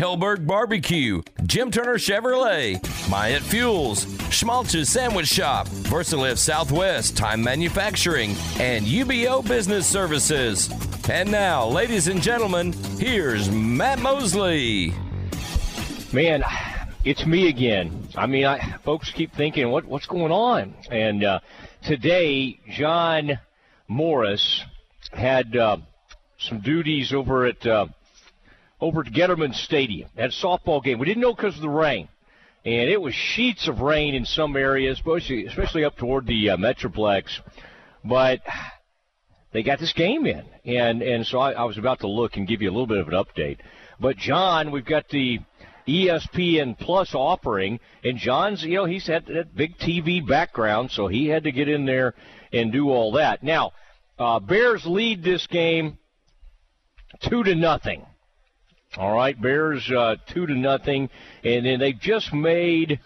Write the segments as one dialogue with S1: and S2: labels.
S1: Helberg Barbecue, Jim Turner Chevrolet, Myatt Fuels, Schmaltz's Sandwich Shop, VersaLift Southwest, Time Manufacturing, and UBO Business Services. And now, ladies and gentlemen, here's Matt Mosley.
S2: Man, it's me again. I mean, I, folks keep thinking, what what's going on? And uh, today, John Morris had uh, some duties over at uh, over at Getterman Stadium at a softball game. We didn't know because of the rain, and it was sheets of rain in some areas, especially especially up toward the uh, Metroplex. But they got this game in, and and so I, I was about to look and give you a little bit of an update. But John, we've got the ESPN Plus offering, and John's you know he's had that big TV background, so he had to get in there and do all that. Now, uh, Bears lead this game two to nothing. All right, Bears uh, two to nothing, and then they've just made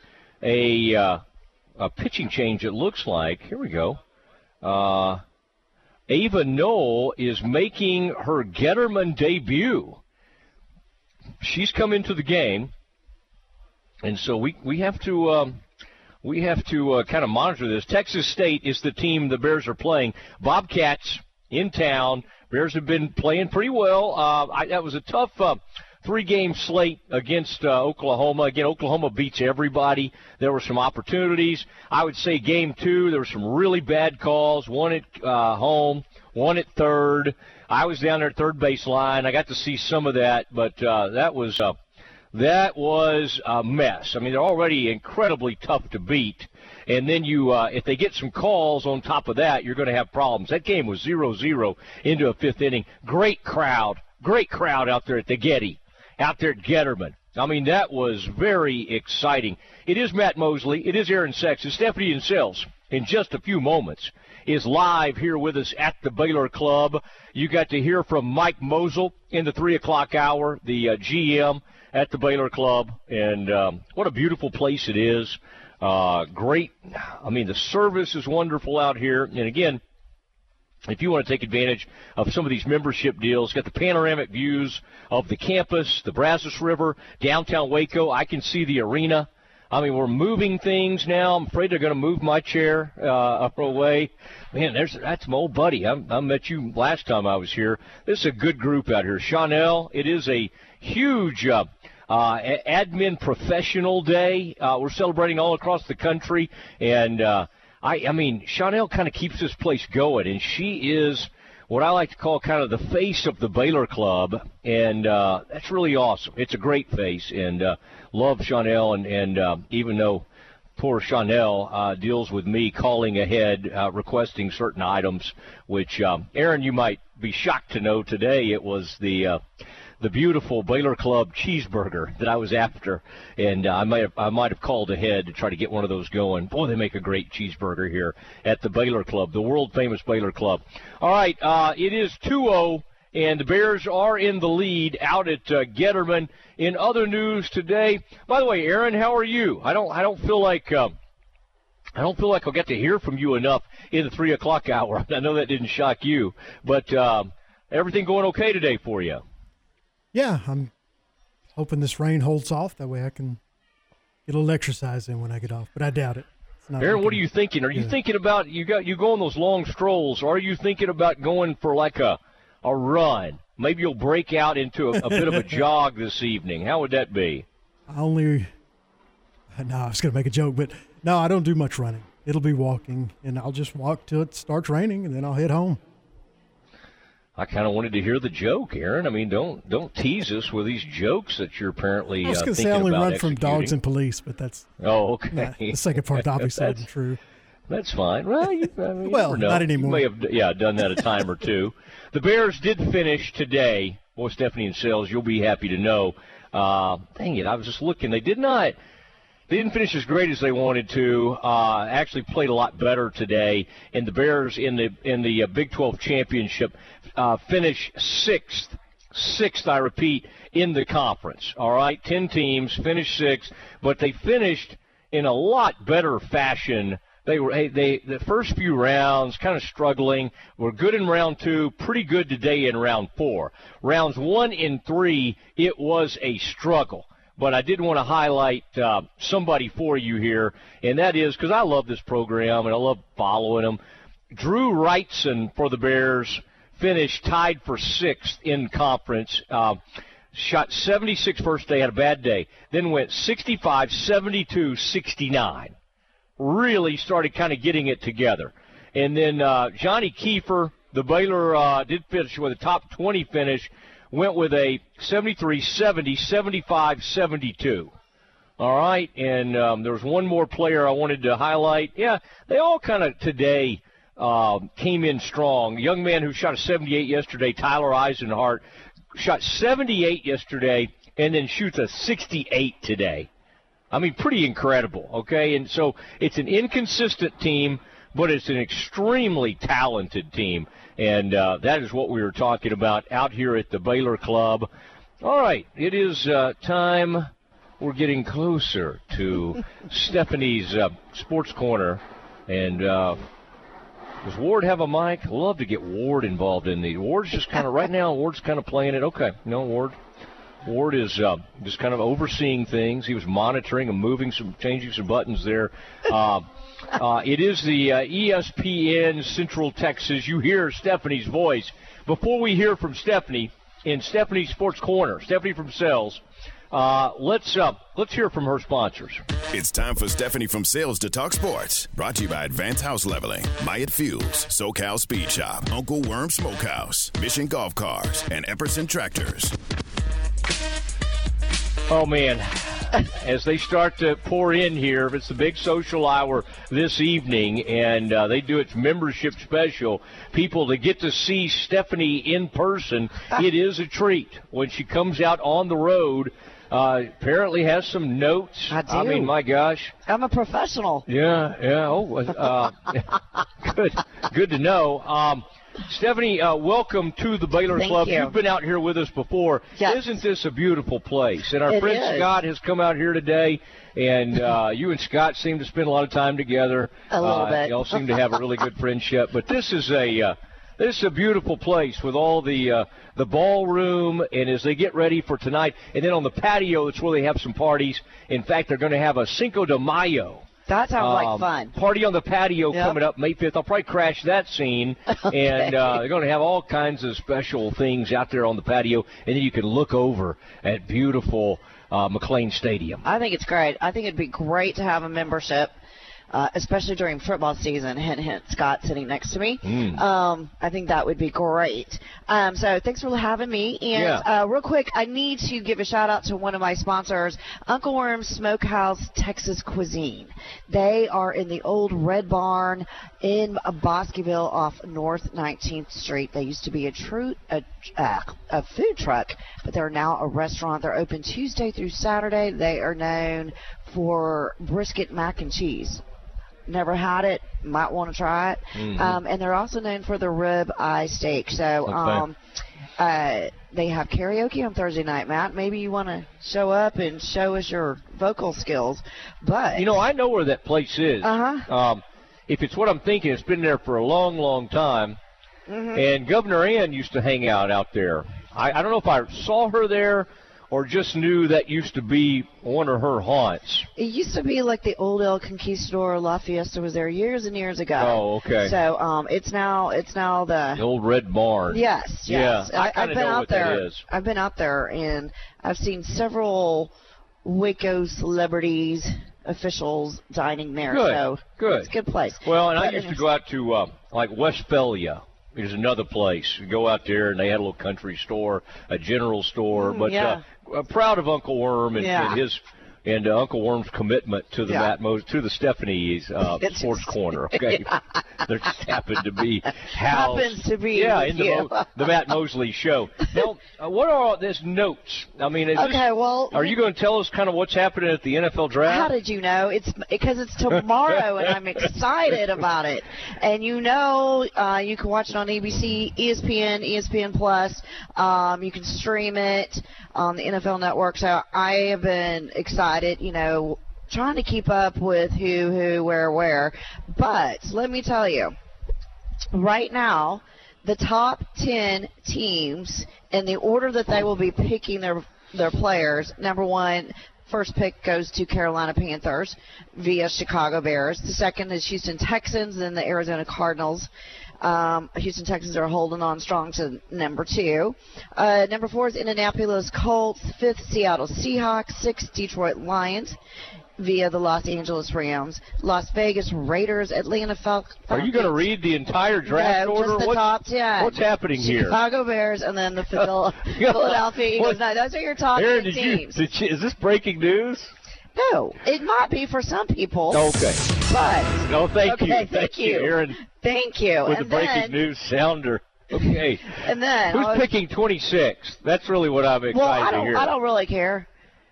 S2: a uh, a pitching change. It looks like here we go. Uh, Ava Noel is making her Getterman debut. She's come into the game, and so we we have to. Um, we have to uh, kind of monitor this. Texas State is the team the Bears are playing. Bobcats in town. Bears have been playing pretty well. Uh, I, that was a tough uh, three-game slate against uh, Oklahoma. Again, Oklahoma beats everybody. There were some opportunities. I would say game two, there were some really bad calls. One at uh, home, one at third. I was down there at third baseline. I got to see some of that, but uh, that was uh, that was a mess. I mean, they're already incredibly tough to beat, and then you, uh, if they get some calls on top of that, you're going to have problems. That game was 0-0 into a fifth inning. Great crowd, great crowd out there at the Getty, out there at Getterman. I mean, that was very exciting. It is Matt Mosley. It is Aaron Sexton. Stephanie and Sales in just a few moments is live here with us at the Baylor Club. You got to hear from Mike Mosel in the three o'clock hour, the uh, GM at the Baylor Club, and um, what a beautiful place it is. Uh, great. I mean, the service is wonderful out here. And again, if you want to take advantage of some of these membership deals, got the panoramic views of the campus, the Brazos River, downtown Waco. I can see the arena. I mean, we're moving things now. I'm afraid they're going to move my chair uh, away. Man, there's that's my old buddy. I, I met you last time I was here. This is a good group out here. Chanel, it is a huge uh, uh, admin professional day. Uh, we're celebrating all across the country, and uh, I, I mean, Chanel kind of keeps this place going, and she is what I like to call kind of the face of the Baylor Club, and uh, that's really awesome. It's a great face, and uh, love Chanel, and, and uh, even though poor Chanel uh, deals with me calling ahead, uh, requesting certain items, which um, Aaron, you might be shocked to know today it was the uh, the beautiful Baylor Club cheeseburger that I was after, and uh, I might have, I might have called ahead to try to get one of those going. Boy, they make a great cheeseburger here at the Baylor Club, the world famous Baylor Club. All right, uh, it is 2-0, and the Bears are in the lead out at uh, Getterman. In other news today, by the way, Aaron, how are you? I don't I don't feel like. Uh, I don't feel like I'll get to hear from you enough in the three o'clock hour. I know that didn't shock you, but uh, everything going okay today for you?
S3: Yeah, I'm hoping this rain holds off. That way I can get a little exercise in when I get off, but I doubt it.
S2: Aaron, what are you thinking? Are you thinking about you got you go on those long strolls? Or are you thinking about going for like a a run? Maybe you'll break out into a, a bit of a jog this evening. How would that be?
S3: I only no, I was going to make a joke, but no, I don't do much running. It'll be walking, and I'll just walk till it starts raining, and then I'll head home.
S2: I kind of wanted to hear the joke, Aaron. I mean, don't don't tease us with these jokes that you're apparently.
S3: I was
S2: going to uh,
S3: say I only run
S2: executing.
S3: from dogs and police, but that's
S2: Oh, okay.
S3: the second part obviously isn't true.
S2: That's fine. Well, you, I mean,
S3: well, not anymore.
S2: You may have yeah, done that a time or two. The Bears did finish today. Boy, Stephanie and Sales, you'll be happy to know. Uh, dang it, I was just looking. They did not. They they didn't finish as great as they wanted to. Uh, actually, played a lot better today. And the Bears in the in the uh, Big 12 championship uh, finish sixth. Sixth, I repeat, in the conference. All right, ten teams finished sixth, but they finished in a lot better fashion they were hey, they the first few rounds kind of struggling. Were good in round two, pretty good today in round four. Rounds one and three, it was a struggle. But I did want to highlight uh, somebody for you here, and that is because I love this program and I love following them. Drew Wrightson for the Bears finished tied for sixth in conference. Uh, shot 76 first day, had a bad day. Then went 65, 72, 69 really started kind of getting it together. And then uh, Johnny Keefer, the Baylor uh, did finish with a top 20 finish, went with a 73 70, 75 72. All right, and um, there was one more player I wanted to highlight. Yeah, they all kind of today um, came in strong. Young man who shot a 78 yesterday, Tyler Eisenhart, shot 78 yesterday and then shoots a 68 today. I mean, pretty incredible, okay? And so it's an inconsistent team, but it's an extremely talented team. And uh, that is what we were talking about out here at the Baylor Club. All right, it is uh, time. We're getting closer to Stephanie's uh, Sports Corner. And uh, does Ward have a mic? Love to get Ward involved in the. Ward's just kind of, right now, Ward's kind of playing it. Okay, no, Ward. Ward is uh, just kind of overseeing things. He was monitoring and moving some, changing some buttons there. Uh, uh, it is the uh, ESPN Central Texas. You hear Stephanie's voice. Before we hear from Stephanie in Stephanie's Sports Corner, Stephanie from Sales. Uh, let's uh, let's hear from her sponsors.
S4: It's time for Stephanie from Sales to talk sports. Brought to you by Advanced House Leveling, Myatt Fuels, SoCal Speed Shop, Uncle Worm Smokehouse, Mission Golf Cars, and Epperson Tractors.
S2: Oh man, as they start to pour in here, it's the big social hour this evening, and uh, they do its membership special. People to get to see Stephanie in person, it is a treat when she comes out on the road. Uh, apparently has some notes.
S5: I do.
S2: I mean, my gosh.
S5: I'm a professional.
S2: Yeah, yeah. Oh, uh, good, good to know. Um, Stephanie, uh, welcome to the Baylor
S5: Thank
S2: Club.
S5: you.
S2: have been out here with us before.
S5: Yes.
S2: Isn't this a beautiful place? And our
S5: It
S2: friend
S5: is.
S2: Scott has come out here today, and uh, you and Scott seem to spend a lot of time together.
S5: A little
S2: uh,
S5: bit.
S2: Y'all seem to have a really good friendship. But this is a uh, this is a beautiful place with all the uh, the ballroom, and as they get ready for tonight, and then on the patio, that's where they have some parties. In fact, they're going to have a Cinco de Mayo.
S5: That sounds like
S2: Um,
S5: fun.
S2: Party on the patio
S5: Yep.
S2: coming up May 5th. I'll probably crash that scene. And uh, they're going to have all kinds of special things out there on the patio. And then you can look over at beautiful uh, McLane Stadium.
S5: I think it's great. I think it'd be great to have a membership, uh, especially during football season. Hint, hint. Scott sitting next to me.
S2: Mm.
S5: Um, I think that would be great. Um, so thanks for having me. And
S2: Yeah.
S5: uh, real quick, I need to give a shout out to one of my sponsors, Uncle Worm's Smokehouse Texas Cuisine. They are in the old Red Barn in Bosqueville off North 19th Street. They used to be a true a, uh, a food truck, but they're now a restaurant. They're open Tuesday through Saturday. They are known for brisket mac and cheese. Never had it, might want to try it.
S2: Mhm.
S5: Um, and they're also known for the rib eye steak. So um, uh, they have karaoke on Thursday night, Matt. Maybe you want to show up and show us your vocal skills. But
S2: You know, I know where that place is.
S5: Uh-huh.
S2: Um, if it's what I'm thinking, it's been there for a long, long time.
S5: Mhm.
S2: And Governor Ann used to hang out out there. I, I don't know if I saw her there or just knew that used to be one of her haunts.
S5: It used to be like the old El Conquistador La Fiesta was there years and years ago.
S2: Oh, okay.
S5: So um, it's now it's now the
S2: The old Red Barn.
S5: yes
S2: Yeah,
S5: yes.
S2: I
S5: I've been out there.
S2: is.
S5: I've been out there and I've seen several Waco celebrities officials dining there.
S2: Good,
S5: So
S2: good.
S5: It's a good place.
S2: Well, and I used to go out to uh, like Westphalia. There's another place. You go out there, and they had a little country store, a general store.
S5: Mm,
S2: but
S5: yeah.
S2: uh, uh, proud of Uncle Worm and,
S5: Yeah.
S2: and his and uh, Uncle Worm's commitment to the
S5: Yeah.
S2: Matt Mos- to the Stephanie's uh, Sports Corner. Okay, there just happened to be housed,
S5: Happens to be
S2: yeah in the. Mo- the Matt Mosley show. Now, uh, what are all these notes? I mean,
S5: Okay,
S2: this,
S5: well,
S2: are you going to tell us kind of what's happening at the NFL draft?
S5: How did you know? It's because it's tomorrow, and I'm excited about it. And you know, uh, you can watch it on ABC, ESPN, ESPN Plus. Um, you can stream it on the NFL Network. So I have been excited. You know, trying to keep up with who, who, where, where. But let me tell you, right now, the top 10 teams in the order that they will be picking their their players. Number one, first pick goes to Carolina Panthers via Chicago Bears. The second is Houston Texans, then the Arizona Cardinals. Um, Houston Texans are holding on strong to number two. Uh, number four is Indianapolis Colts. Fifth, Seattle Seahawks. Sixth, Detroit Lions via the Los Angeles Rams. Las Vegas Raiders. Atlanta Falcons.
S2: Are you going to read the entire draft
S5: no,
S2: order?
S5: just the
S2: What's-
S5: top ten.
S2: What's happening here?
S5: Chicago Bears and then the Phil- Philadelphia Eagles. Those are your top
S2: Aaron,
S5: ten
S2: you,
S5: teams.
S2: did you, is this breaking news?
S5: No, it might be for some people,
S2: Okay.
S5: but
S2: No, thank
S5: Okay,
S2: you.
S5: thank
S2: Thank
S5: you.
S2: Aaron,
S5: thank you.
S2: with
S5: and
S2: the breaking
S5: then,
S2: news sounder. Okay.
S5: And then
S2: Who's
S5: was-
S2: picking 26? That's really what I'm excited
S5: Well, I
S2: to
S5: don't.
S2: hear.
S5: I don't really care.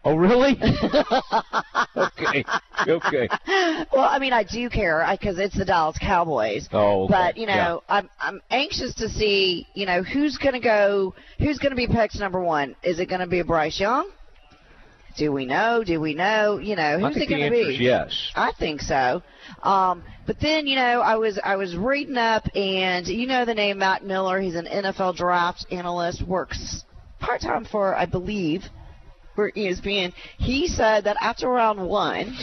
S2: Oh, really? okay. Okay.
S5: Well, I mean, I do care because it's the Dallas Cowboys.
S2: Oh, okay.
S5: But you know, I'm I'm anxious to see you know who's going to go, who's going to be picked number one. Is it going to be Bryce Young? Do we know? Do we know? You know, who's it going to be?
S2: yes.
S5: I think so. Um, but then you know, I was I was reading up, and you know the name Matt Miller. He's an NFL draft analyst, works part time for I believe for ESPN. He said that after round one,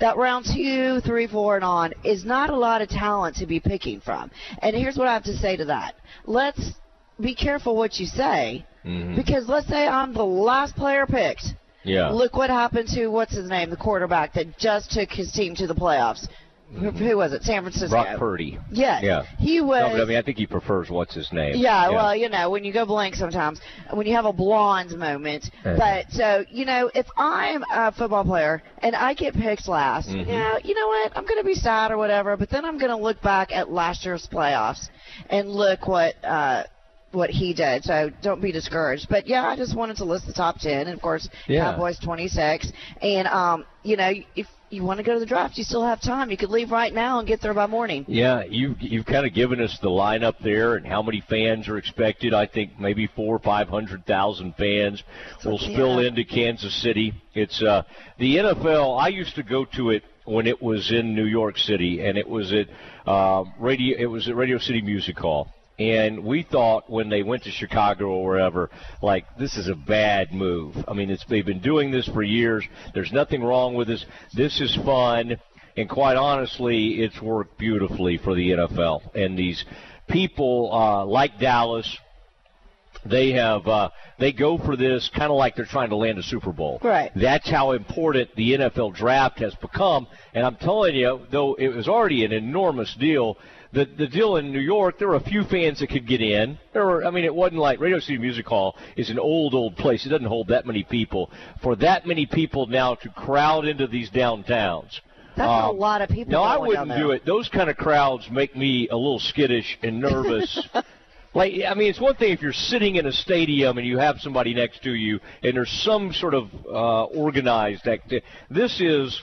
S5: that round two, three, four, and on is not a lot of talent to be picking from. And here's what I have to say to that. Let's be careful what you say,
S2: Mhm.
S5: because let's say I'm the last player picked.
S2: Yeah.
S5: Look what happened to what's his name, the quarterback that just took his team to the playoffs. Who, who was it? San Francisco.
S2: Brock Purdy.
S5: Yes.
S2: Yeah.
S5: He was.
S2: No, but I mean, I think he prefers what's his name.
S5: Yeah, well, you know, when you go blank sometimes, when you have a blonde moment.
S2: Uh-huh.
S5: But so, you know, if I'm a football player and I get picked last,
S2: Mhm.
S5: you know, you know what? I'm going to be sad or whatever, but then I'm going to look back at last year's playoffs and look what uh what he did. So don't be discouraged. But yeah, I just wanted to list the top 10 and of course
S2: Yeah.
S5: Cowboys 26 and um, you know, if you want to go to the draft, you still have time. You could leave right now and get there by morning.
S2: Yeah, you you've kind of given us the lineup there and how many fans are expected. I think maybe four or five hundred thousand fans will spill
S5: yeah.
S2: into Kansas City. It's uh the NFL. I used to go to it when it was in New York City, and it was at uh, radio. It was at Radio City Music Hall. And we thought when they went to Chicago or wherever, like this is a bad move. I mean, it's they've been doing this for years. There's nothing wrong with this. This is fun. And quite honestly, it's worked beautifully for the NFL. And these people uh, like Dallas, they have uh, they go for this kind of like they're trying to land a Super Bowl.
S5: Right.
S2: That's how important the NFL draft has become. And I'm telling you, though it was already an enormous deal. The the deal in New York, there were a few fans that could get in. There were, I mean, it wasn't like Radio City Music Hall is an old old place. It doesn't hold that many people. For that many people now to crowd into these downtowns.
S5: That's a
S2: um,
S5: lot of people.
S2: no, I wouldn't do it. Those kind of crowds make me a little skittish and nervous. like, I mean, it's one thing if you're sitting in a stadium and you have somebody next to you and there's some sort of uh, organized activity. This is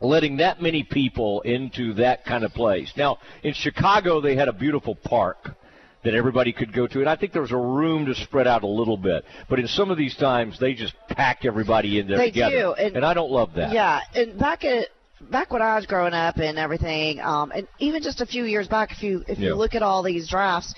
S2: letting that many people into that kind of place. Now, in Chicago, they had a beautiful park that everybody could go to, and I think there was a room to spread out a little bit. But in some of these times, they just pack everybody in there
S5: They
S2: together,
S5: do, and- and
S2: I don't love that.
S5: Yeah, and back at back when I was growing up and everything, um, and even just a few years back, if you if
S2: Yeah.
S5: you look at all these drafts,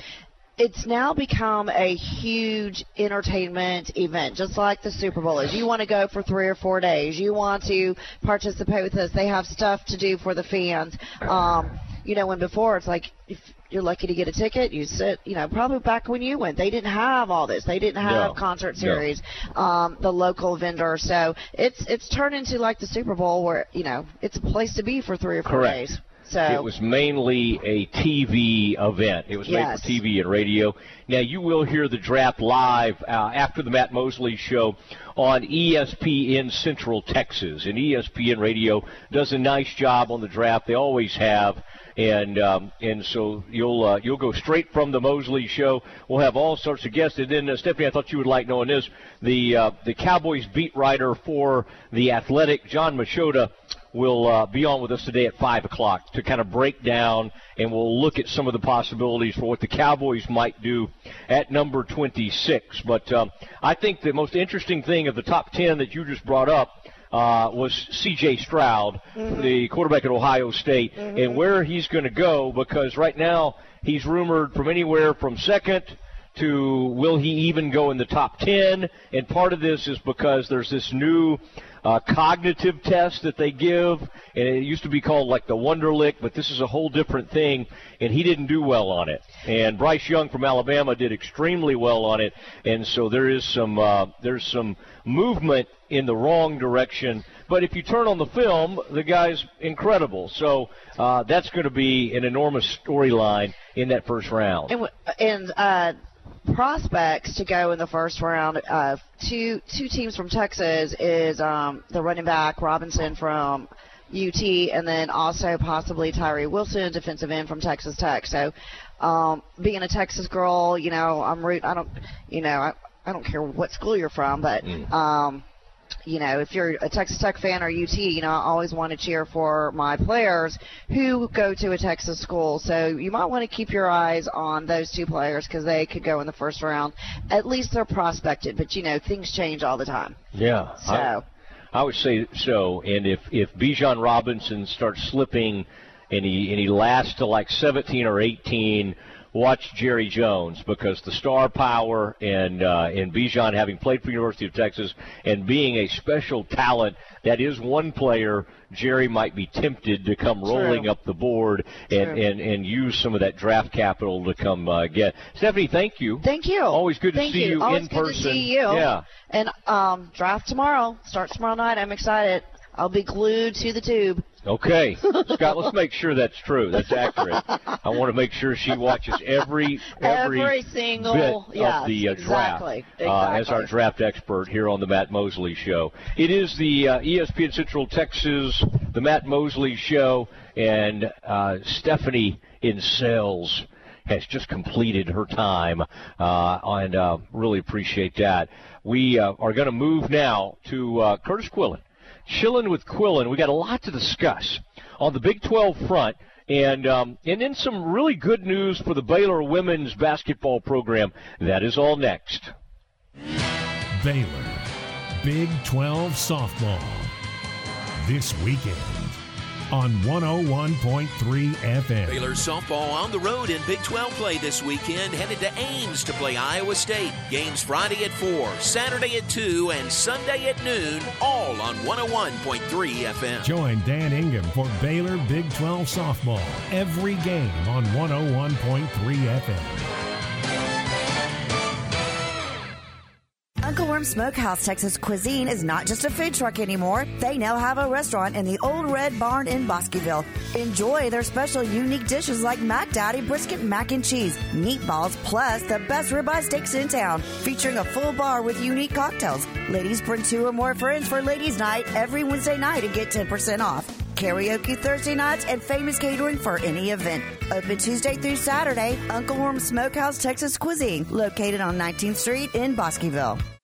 S5: it's now become a huge entertainment event, just like the Super Bowl is. You want to go for three or four days. You want to participate with us. They have stuff to do for the fans. Um, you know, when before it's like if you're lucky to get a ticket, you sit. You know, probably back when you went, they didn't have all this. They didn't have
S2: No.
S5: concert
S2: No.
S5: series, um, the local vendor. So it's it's turned into like the Super Bowl, where you know it's a place to be for three or four
S2: Correct.
S5: days. So
S2: it was mainly a TV event. It was
S5: Yes.
S2: made for TV and radio. Now you will hear the draft live uh, after the Matt Mosley show on ESPN Central Texas, and ESPN Radio does a nice job on the draft. They always have. And um, and so you'll uh, you'll go straight from the Mosley show. We'll have all sorts of guests. And then uh, Stephanie, I thought you would like knowing this. The uh, the Cowboys beat writer for the Athletic, Jon Machota, will uh, be on with us today at 5 o'clock to kind of break down and we'll look at some of the possibilities for what the Cowboys might do at number 26. But um, I think the most interesting thing of the top 10 that you just brought up uh, was C.J. Stroud, the quarterback at Ohio State, and where he's going to go because right now he's rumored from anywhere from second to will he even go in the top 10? And part of this is because there's this new uh, cognitive test that they give, and it used to be called like the Wonderlic, but this is a whole different thing, and he didn't do well on it. And Bryce Young from Alabama did extremely well on it, and so there is some uh, there's some movement in the wrong direction. But if you turn on the film, the guy's incredible. So uh, that's going to be an enormous storyline in that first round.
S5: and, and uh, prospects to go in the first round. Uh, two two teams from Texas is um, the running back Robinson from UT, and then also possibly Tyree Wilson, defensive end from Texas Tech. So, um, being a Texas girl, you know, I'm root. I don't, you know, I, I don't care what school you're from, but. Um, you know, if you're a Texas Tech fan or UT, you know, I always want to cheer for my players who go to a Texas school. So you might want to keep your eyes on those two players because they could go in the first round. At least they're prospected, but you know, things change all the time.
S2: Yeah.
S5: So.
S2: I, I would say so. And if if Bijan Robinson starts slipping, and he and he lasts to like 17 or 18, watch Jerry Jones because the star power and uh, and Bijan having played for University of Texas and being a special talent, that is one player Jerry might be tempted to come rolling up the board and,
S5: True.
S2: and and use some of that draft capital to come uh, get. Stephanie, thank you.
S5: Thank you.
S2: Always good to
S5: Thank
S2: see you
S5: Always
S2: in
S5: good
S2: person.
S5: To see you.
S2: Yeah.
S5: And um, draft tomorrow. Starts tomorrow night. I'm excited. I'll be glued to the tube.
S2: Okay, Scott. Let's make sure that's true. That's accurate. I want to make sure she watches every every,
S5: Every single-
S2: bit
S5: yes,
S2: of the uh, draft
S5: exactly,
S2: Uh, as our draft expert here on the Matt Mosley Show. It is the uh, ESPN Central Texas, the Matt Mosley Show, and uh, Stephanie in sales has just completed her time, uh, and uh, really appreciate that. We uh, are going to move now to uh, Curtis Quillen. Chilling with Quillen. We got a lot to discuss on the Big 12 front, and um, and then some really good news for the Baylor women's basketball program. That is all next.
S6: Baylor, Big 12 softball. This weekend on 101.3 FM.
S7: Baylor softball on the road in Big 12 play this weekend, headed to Ames to play Iowa State. Games Friday at 4, Saturday at 2, and Sunday at noon, all on 101.3 FM.
S6: Join Dan Ingham for Baylor Big 12 softball every game on 101.3 FM.
S8: Uncle Worm Smokehouse Texas Cuisine is not just a food truck anymore. They now have a restaurant in the Old Red Barn in Bosqueville. Enjoy their special unique dishes like Mac Daddy brisket mac and cheese, meatballs, plus the best ribeye steaks in town, featuring a full bar with unique cocktails. Ladies bring two or more friends for ladies' night every Wednesday night and get 10% off. Karaoke Thursday nights and famous catering for any event. Open Tuesday through Saturday, Uncle Worm Smokehouse Texas Cuisine, located on 19th Street in Bosqueville.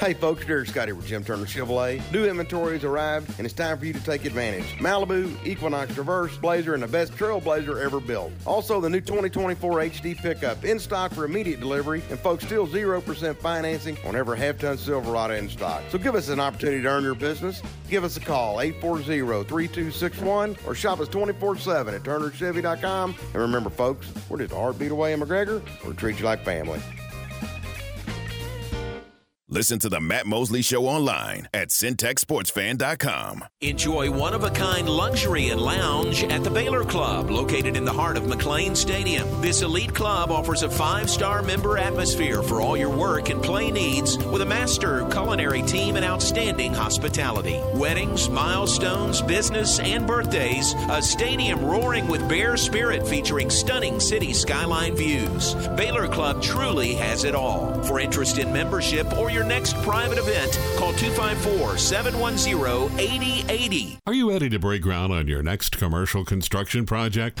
S9: Hey folks, Derek Scotty with Jim Turner Chevrolet. New inventory has arrived and it's time for you to take advantage. Malibu, Equinox Traverse, Blazer, and the best Trailblazer ever built. Also, the new 2024 HD pickup in stock for immediate delivery, and folks, still 0% financing on every half ton Silverado in stock. So give us an opportunity to earn your business. Give us a call, 840-3261, or shop us 24-7 at turnerchevy.com. And remember, folks, we're just a heartbeat away in McGregor. we treat you like family.
S4: Listen to the Matt Mosley Show online at centexsportsfan.com.
S10: Enjoy one of a kind luxury and lounge at the Baylor Club, located in the heart of McLane Stadium. This elite club offers a five star member atmosphere for all your work and play needs with a master culinary team and outstanding hospitality. Weddings, milestones, business, and birthdays. A stadium roaring with bear spirit featuring stunning city skyline views. Baylor Club truly has it all. For interest in membership or your next private event, call 254 710 8080.
S11: Are you ready to break ground on your next commercial construction project?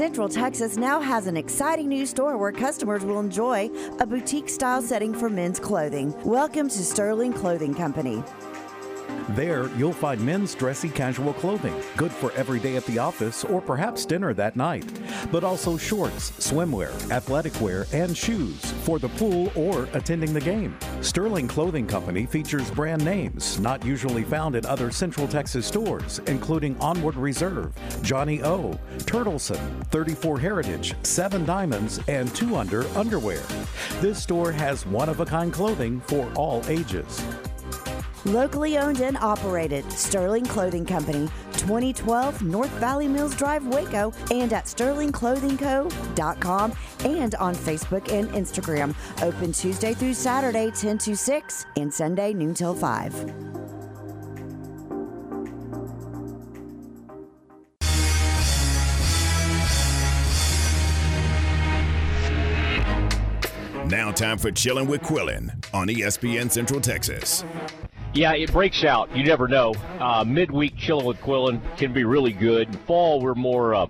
S5: Central Texas now has an exciting new store where customers will enjoy a boutique style setting for men's clothing. Welcome to Sterling Clothing Company.
S12: There, you'll find men's dressy casual clothing, good for every day at the office or perhaps dinner that night, but also shorts, swimwear, athletic wear, and shoes for the pool or attending the game. Sterling Clothing Company features brand names not usually found in other Central Texas stores, including Onward Reserve, Johnny O, Turtleson, 34 Heritage, 7 Diamonds, and 2 Under Underwear. This store has one of a kind clothing for all ages.
S5: Locally owned and operated, Sterling Clothing Company, 2012 North Valley Mills Drive, Waco, and at sterlingclothingco.com and on Facebook and Instagram. Open Tuesday through Saturday, 10 to 6, and Sunday, noon till 5.
S4: Now, time for Chilling with Quillen on ESPN Central Texas.
S2: Yeah, it breaks out. You never know. Uh, midweek chilling with Quillen can be really good. Fall, we're more, uh,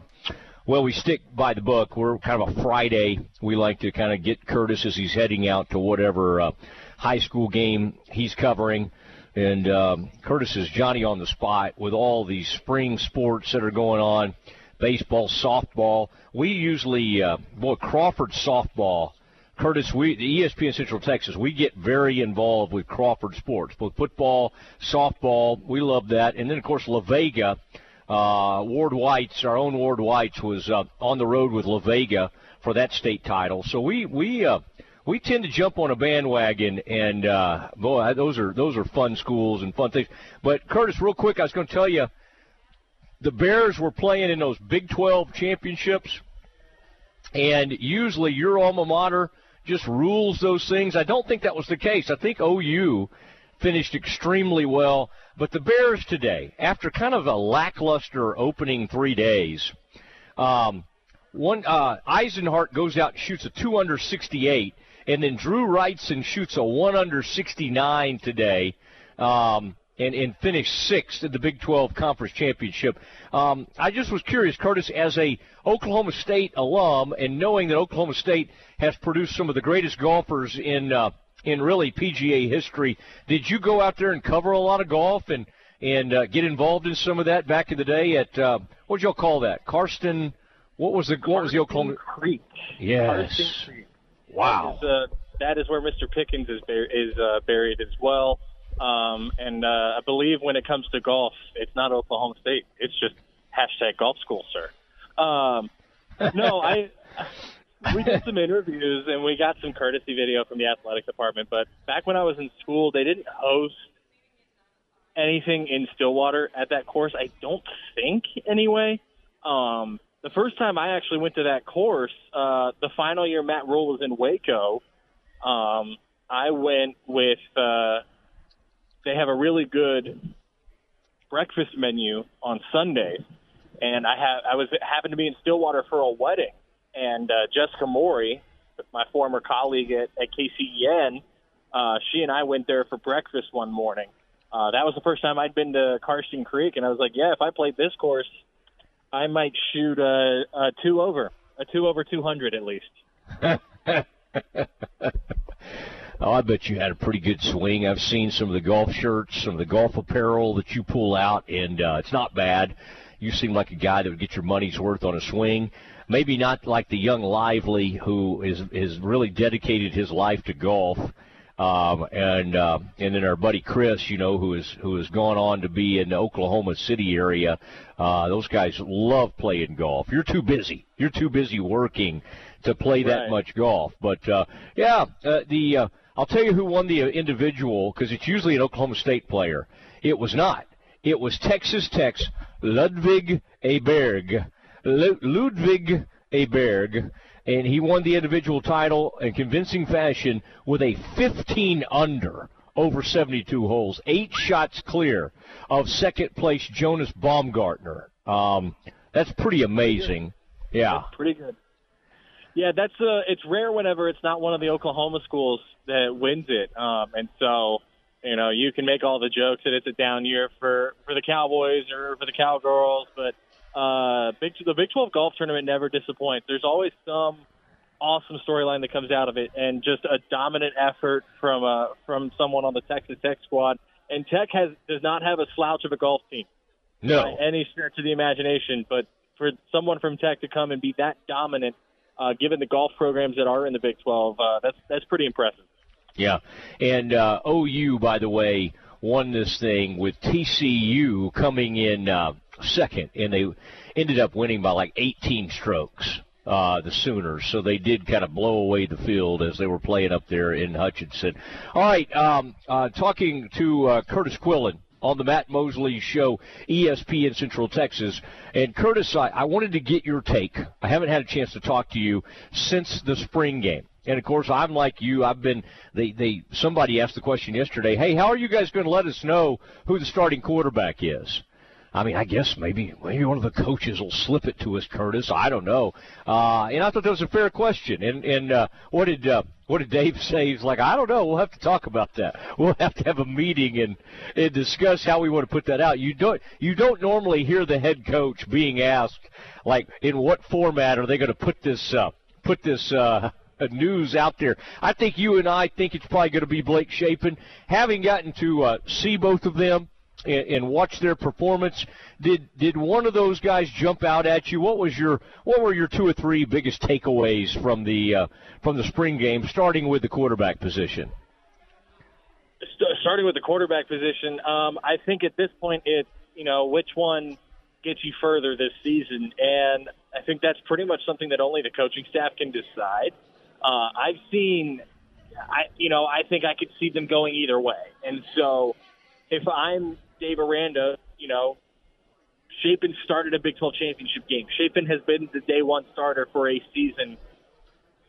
S2: well, we stick by the book. We're kind of a Friday. We like to kind of get Curtis as he's heading out to whatever uh, high school game he's covering. And um, Curtis is Johnny on the spot with all these spring sports that are going on baseball, softball. We usually, uh, boy, Crawford softball Curtis, we the ESPN Central Texas, we get very involved with Crawford sports, both football, softball. We love that, and then of course La Vega. Uh, Ward White's, our own Ward White's, was uh, on the road with La Vega for that state title. So we we uh, we tend to jump on a bandwagon, and uh, boy, those are those are fun schools and fun things. But Curtis, real quick, I was going to tell you, the Bears were playing in those Big 12 championships, and usually your alma mater just rules those things. I don't think that was the case. I think OU finished extremely well. But the Bears today, after kind of a lackluster opening three days, um, one uh, Eisenhart goes out and shoots a two under 68, and then Drew Wrightson shoots a one under 69 today. Um, and, and finished sixth in the Big 12 Conference Championship. Um, I just was curious, Curtis, as a Oklahoma State alum, and knowing that Oklahoma State has produced some of the greatest golfers in uh, in really PGA history, did you go out there and cover a lot of golf and and uh, get involved in some of that back in the day at uh, what did y'all call that? Karsten. What was the what was the Oklahoma
S13: Creek?
S2: Yes.
S13: Creek.
S2: Wow.
S13: That is, uh, that is where Mr. Pickens is, bar- is uh, buried as well. Um, and uh, I believe when it comes to golf, it's not Oklahoma State. It's just hashtag golf school, sir. Um, no, I. We did some interviews and we got some courtesy video from the athletic department. But back when I was in school, they didn't host anything in Stillwater at that course. I don't think anyway. Um, the first time I actually went to that course, uh, the final year Matt Rhule was in Waco. Um, I went with. Uh, they have a really good breakfast menu on Sundays, and I have I was happened to be in Stillwater for a wedding, and uh, Jessica Maury, my former colleague at, at KCEN, uh, she and I went there for breakfast one morning. Uh, that was the first time I'd been to Karsten Creek, and I was like, yeah, if I played this course, I might shoot a, a two over, a two over 200 at least.
S2: Oh, I bet you had a pretty good swing. I've seen some of the golf shirts, some of the golf apparel that you pull out, and uh, it's not bad. You seem like a guy that would get your money's worth on a swing. Maybe not like the young Lively who is is really dedicated his life to golf. Um, and uh, and then our buddy Chris, you know, who is who has gone on to be in the Oklahoma City area. Uh, those guys love playing golf. You're too busy. You're too busy working to play that
S13: Right.
S2: much golf. But uh, yeah, uh, the uh, I'll tell you who won the individual because it's usually an Oklahoma State player. It was not. It was Texas Tech's Ludvig Aberg. Lu- Ludvig Aberg. And he won the individual title in convincing fashion with a 15 under over 72 holes, eight shots clear of second place Jonas Baumgartner. Um, that's pretty amazing. Yeah.
S13: Pretty good. Yeah, that's uh it's rare whenever it's not one of the Oklahoma schools that wins it. Um and so, you know, you can make all the jokes that it's a down year for for the Cowboys or for the Cowgirls, but uh Big the Big 12 golf tournament never disappoints. There's always some awesome storyline that comes out of it and just a dominant effort from uh from someone on the Texas Tech squad. And Tech has does not have a slouch of a golf team
S2: No.
S13: by any stretch of the imagination. But for someone from Tech to come and be that dominant, uh, given the golf programs that are in the Big 12, uh, that's that's pretty impressive.
S2: Yeah, and uh, OU, by the way, won this thing with TCU coming in uh, second, and they ended up winning by like 18 strokes. Uh, the Sooners, so they did kind of blow away the field as they were playing up there in Hutchinson. All right, um, uh, talking to uh, Curtis Quillen on the Matt Mosley Show, ESPN Central Texas. And Curtis, I, I wanted to get your take. I haven't had a chance to talk to you since the spring game. And of course, I'm like you. I've been they they somebody asked the question yesterday. Hey, how are you guys going to let us know who the starting quarterback is? I mean, I guess maybe maybe one of the coaches will slip it to us, Curtis. I don't know. Uh, and I thought that was a fair question. And and uh, what did uh, what did Dave say? He's like, I don't know. We'll have to talk about that. We'll have to have a meeting and and discuss how we want to put that out. You don't you don't normally hear the head coach being asked like in what format are they going to put this uh, put this. Uh, news out there. I think you and I think it's probably going to be Blake Shapen. Having gotten to uh, see both of them and, and watch their performance, did did one of those guys jump out at you? What was your what were your two or three biggest takeaways from the uh, from the spring game, starting with the quarterback position?
S13: Starting with the quarterback position, um, I think at this point it's you know which one gets you further this season, and I think that's pretty much something that only the coaching staff can decide. Uh, I've seen, I you know, I think I could see them going either way, and so if I'm Dave Aranda, you know, Shapen started a Big 12 championship game. Shapen has been the day one starter for a season.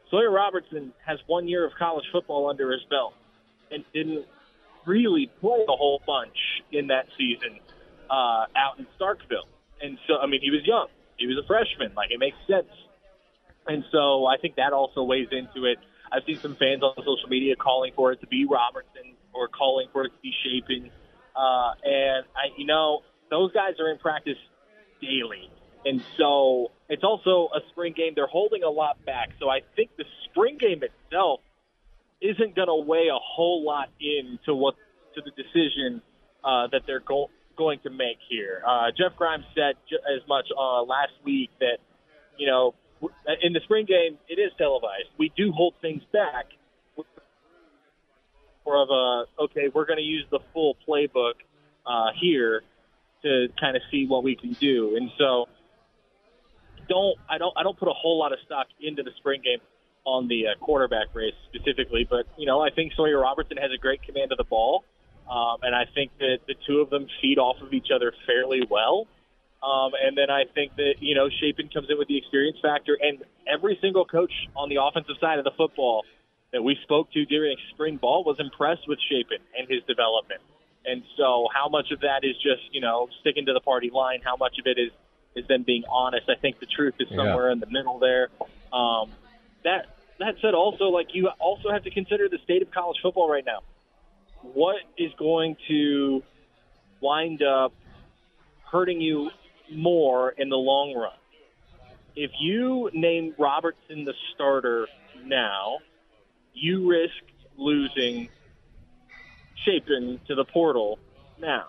S13: Sawyer Robertson has one year of college football under his belt and didn't really play a whole bunch in that season uh, out in Starkville. And so, I mean, he was young. He was a freshman. Like, it makes sense. And so I think that also weighs into it. I've seen some fans on social media calling for it to be Robertson or calling for it to be Shapen. Uh, and, I, you know, those guys are in practice daily. And so it's also a spring game. They're holding a lot back. So I think the spring game itself isn't going to weigh a whole lot into what to the decision uh, that they're go- going to make here. Uh, Jeff Grimes said ju- as much uh, last week that you know in the spring game it is televised. We do hold things back. More of a okay, we're going to use the full playbook uh, here to kind of see what we can do, and so don't I don't I don't put a whole lot of stock into the spring game on the uh, quarterback race specifically, but you know I think Sawyer Robertson has a great command of the ball. Um, and I think that the two of them feed off of each other fairly well. Um, and then I think that, you know, Shapen comes in with the experience factor. And every single coach on the offensive side of the football that we spoke to during spring ball was impressed with Shapen and his development. And so how much of that is just, you know, sticking to the party line? How much of it is, is them being honest? I think the truth is somewhere
S2: Yeah.
S13: in the middle there. Um, that, that said, also, like, you also have to consider the state of college football right now. What is going to wind up hurting you more in the long run? If you name Robertson the starter now, you risk losing Shapen to the portal now.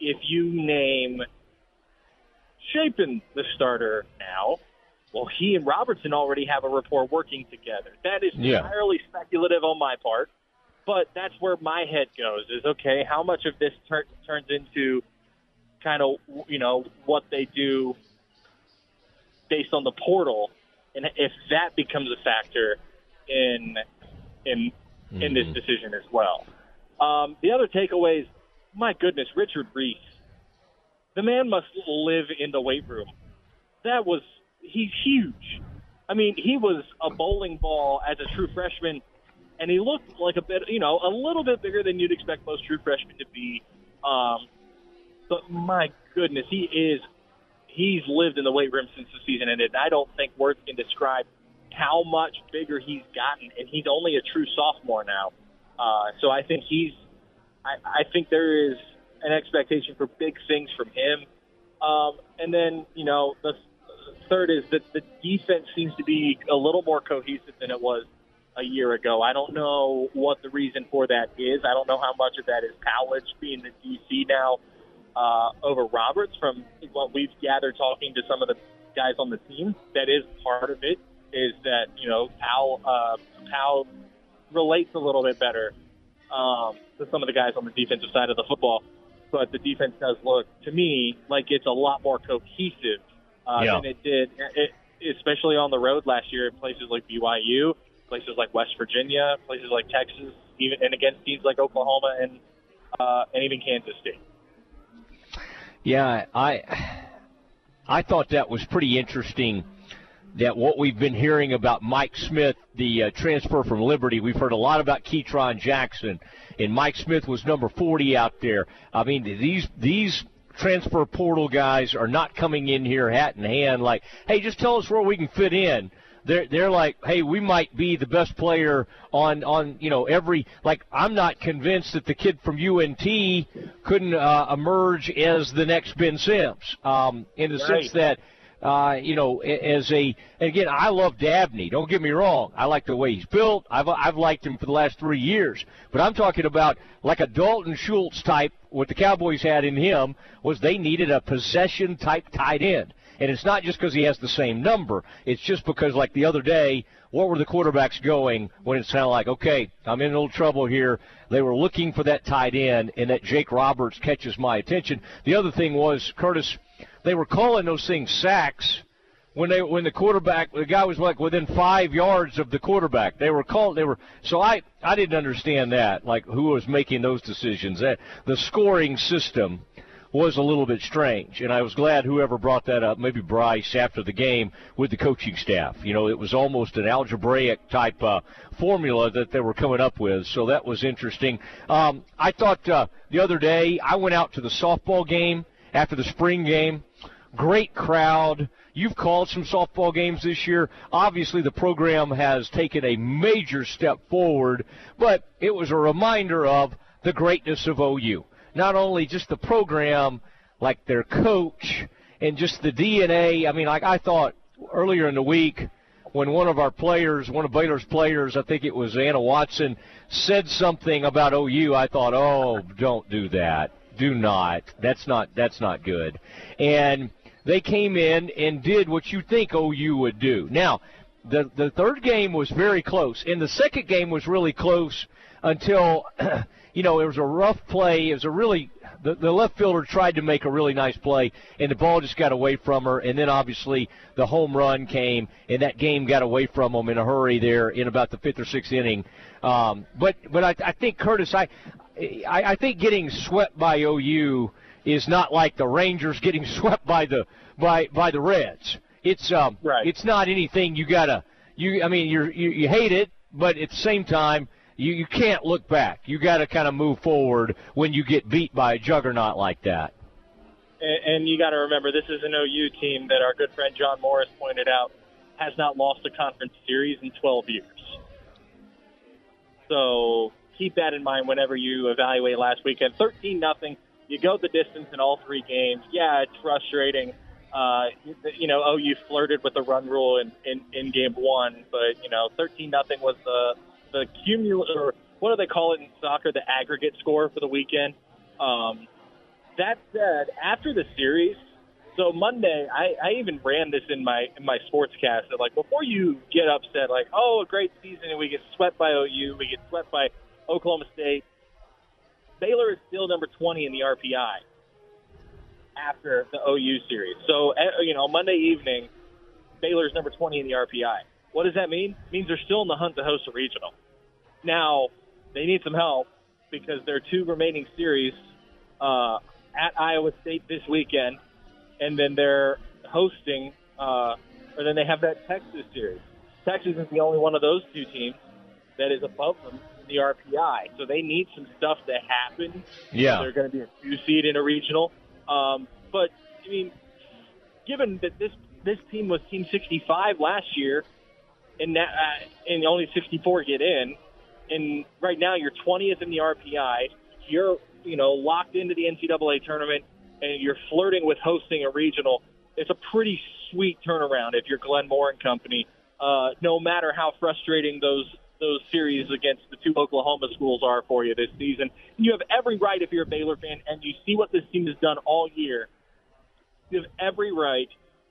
S13: If you name Shapen the starter now, well, he and Robertson already have a rapport working together. That is
S2: Yeah.
S13: entirely speculative on my part, but that's where my head goes. Is okay, how much of this tur- turns into kind of you know what they do based on the portal, and if that becomes a factor in in in this decision as well. Um, the other takeaways, my goodness, Richard Reese, the man must live in the weight room. That was he's huge. I mean, he was a bowling ball as a true freshman, and he looked like a bit, you know, a little bit bigger than you'd expect most true freshmen to be. Um, but my goodness, he is he's lived in the weight room since the season ended. I don't think words can describe how much bigger he's gotten, and he's only a true sophomore now. Uh, so I think he's, I, I think there is an expectation for big things from him. Um, and then you know the third is that the defense seems to be a little more cohesive than it was a year ago. I don't know what the reason for that is. I don't know how much of that is college being the DC now uh, over Roberts from what we've gathered talking to some of the guys on the team. That is part of it. Is that you know Powell uh, Powell relates a little bit better um, to some of the guys on the defensive side of the football, but the defense does look to me like it's a lot more cohesive uh,
S2: Yeah.
S13: than it did, it, especially on the road last year in places like BYU, places like West Virginia, places like Texas, even and against teams like Oklahoma and uh, and even Kansas State.
S2: Yeah, I I thought that was pretty interesting. That what we've been hearing about Mike Smith, the uh, transfer from Liberty, we've heard a lot about Ketron Jackson, and Mike Smith was number 40 out there. I mean, these these transfer portal guys are not coming in here hat in hand like, hey, just tell us where we can fit in they're they're like, hey, we might be the best player on on you know every like. I'm not convinced that the kid from UNT couldn't uh, emerge as the next Ben Sims. Um, in the
S13: Right.
S2: sense that. Uh, you know, as a and again, I love Dabney. Don't get me wrong. I like the way he's built. I've I've liked him for the last three years. But I'm talking about like a Dalton Schultz type. What the Cowboys had in him was they needed a possession type tight end. And it's not just because he has the same number. It's just because, like the other day, what were the quarterbacks going when it sounded like, okay, I'm in a little trouble here. They were looking for that tight end, and that Jake Roberts catches my attention. The other thing was, Curtis, they were calling those things sacks when they when the quarterback the guy was like within five yards of the quarterback. They were called they were so I I didn't understand that like who was making those decisions. That the scoring system was a little bit strange, and I was glad whoever brought that up, maybe Bryce after the game with the coaching staff. You know, it was almost an algebraic type uh, formula that they were coming up with, so that was interesting. Um, I thought uh, the other day I went out to the softball game after the spring game. Great crowd. You've called some softball games this year. Obviously, the program has taken a major step forward, but it was a reminder of the greatness of OU. Not only just the program, like their coach, and just the DNA. I mean, like I thought earlier in the week when one of our players, one of Baylor's players, I think it was Anna Watson, said something about OU. I thought, oh, don't do that. Do not. That's not. That's not good. And they came in and did what you think OU would do. Now, the the third game was very close, and the second game was really close until you know it was a rough play. It was a really the, the left fielder tried to make a really nice play, and the ball just got away from her. And then obviously the home run came, and that game got away from them in a hurry there in about the fifth or sixth inning. Um, but but I, I think Curtis, I, I I think getting swept by OU is not like the Rangers getting swept by the by by the Reds. It's um right. it's not anything you gotta you I mean you're, you you hate it, but at the same time you you can't look back. You got to kind of move forward when you get beat by a juggernaut like that.
S13: And, and you got to remember this is an OU team that our good friend John Morris pointed out has not lost a conference series in 12 years. So keep that in mind whenever you evaluate last weekend. 13 nothing. You go the distance in all three games. Yeah, it's frustrating uh, you know, OU flirted with the run rule in, in, in game one, but you know, thirteen nothing was the the cumulative, or what do they call it in soccer, the aggregate score for the weekend. Um, that said, after the series, so Monday, I, I even ran this in my in my sportscast. That like before you get upset, like oh, a great season, and we get swept by OU, we get swept by Oklahoma State. Baylor is still number 20 in the RPI after the OU series. So, eh, you know, Monday evening, Baylor's number 20 in the RPI. What does that mean? It means they're still in the hunt to host a regional. Now, they need some help because there are two remaining series uh, at Iowa State this weekend, and then they're hosting, uh, or then they have that Texas series. Texas is the only one of those two teams that is above them in the RPI, so they need some stuff to happen.
S2: Yeah,
S13: they're going to be a two seed in a regional. Um, but I mean, given that this this team was Team 65 last year, and that uh, and only 64 get in, and right now you're 20th in the RPI. You're you know locked into the NCAA tournament, and you're flirting with hosting a regional. It's a pretty sweet turnaround if you're Glenn Moore and company. Uh, no matter how frustrating those those series against the two Oklahoma schools are for you this season. You have every right if you're a Baylor fan and you see what this team has done all year. You have every right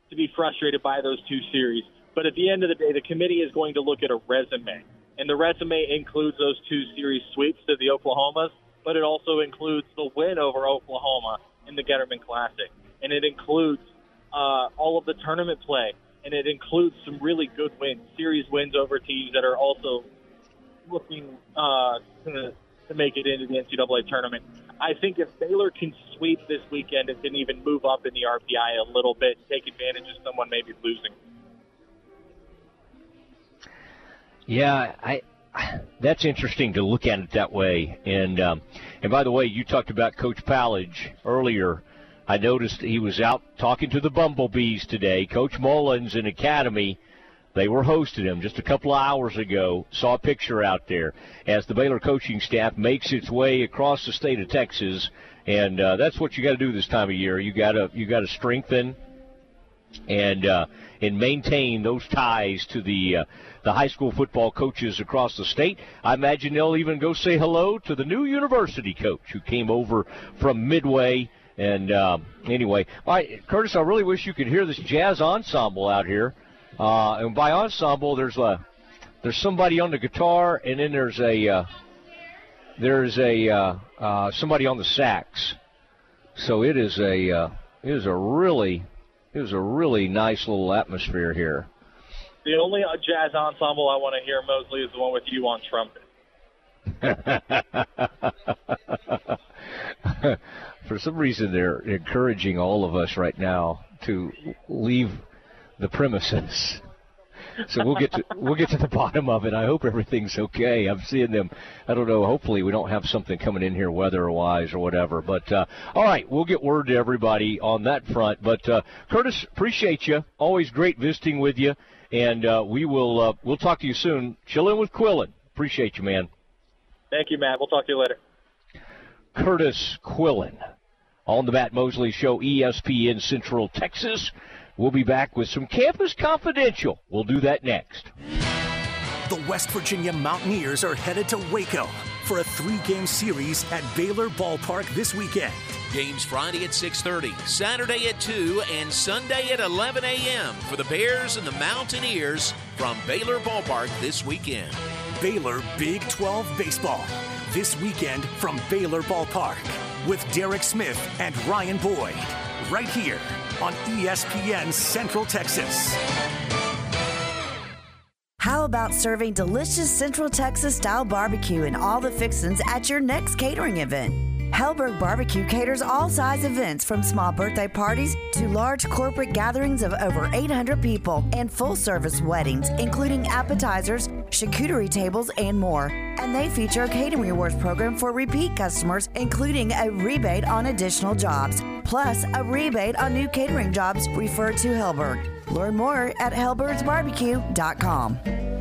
S13: to be frustrated by those two series. But at the end of the day, the committee is going to look at a resume. And the resume includes those two series sweeps to the Oklahomas, but it also includes the win over Oklahoma in the Getterman Classic. And it includes uh, all of the tournament play. And it includes some really good wins, series wins over teams that are also looking uh, to, to make it into the NCAA tournament. I think if Baylor can sweep this weekend, it can even move up in the RPI a little bit, take advantage of someone maybe losing.
S2: Yeah, I. That's interesting to look at it that way. And um, and by the way, you talked about Coach Pallage earlier. I noticed he was out talking to the Bumblebees today. Coach Mullins in Academy they were hosting him just a couple of hours ago. Saw a picture out there as the Baylor coaching staff makes its way across the state of Texas, and uh, that's what you got to do this time of year. You got to you got to strengthen and uh, and maintain those ties to the uh, the high school football coaches across the state. I imagine they'll even go say hello to the new university coach who came over from Midway. And uh, anyway, I, Curtis, I really wish you could hear this jazz ensemble out here. Uh, and by ensemble, there's a there's somebody on the guitar, and then there's a uh, there's a uh, uh, somebody on the sax. So it is a uh, it is a really it is a really nice little atmosphere here.
S13: The only jazz ensemble I want to hear, Mosley, is the one with you on trumpet.
S2: For some reason, they're encouraging all of us right now to leave the premises. So we'll get to we'll get to the bottom of it. I hope everything's okay. I'm seeing them. I don't know. Hopefully we don't have something coming in here weather-wise or whatever. But uh, all right, we'll get word to everybody on that front. But uh, Curtis, appreciate you. Always great visiting with you, and uh, we will uh, we'll talk to you soon. Chill in with Quillen. Appreciate you, man.
S13: Thank you, Matt. We'll talk to you later.
S2: Curtis Quillen on the Matt Mosley Show, ESPN Central Texas. We'll be back with some Campus Confidential. We'll do that next.
S14: The West Virginia Mountaineers are headed to Waco for a three-game series at Baylor Ballpark this weekend.
S10: Games Friday at 6:30, Saturday at 2, and Sunday at 11 a.m. for the Bears and the Mountaineers from Baylor Ballpark this weekend.
S14: Baylor Big 12 baseball this weekend from Baylor Ballpark with Derek Smith and Ryan Boyd right here on ESPN Central Texas.
S5: How about serving delicious Central Texas style barbecue and all the fixins at your next catering event? Helberg Barbecue caters all size events from small birthday parties to large corporate gatherings of over 800 people and full service weddings, including appetizers, charcuterie tables, and more. And they feature a catering rewards program for repeat customers, including a rebate on additional jobs, plus a rebate on new catering jobs referred to Helberg. Learn more at helbergsbarbecue.com.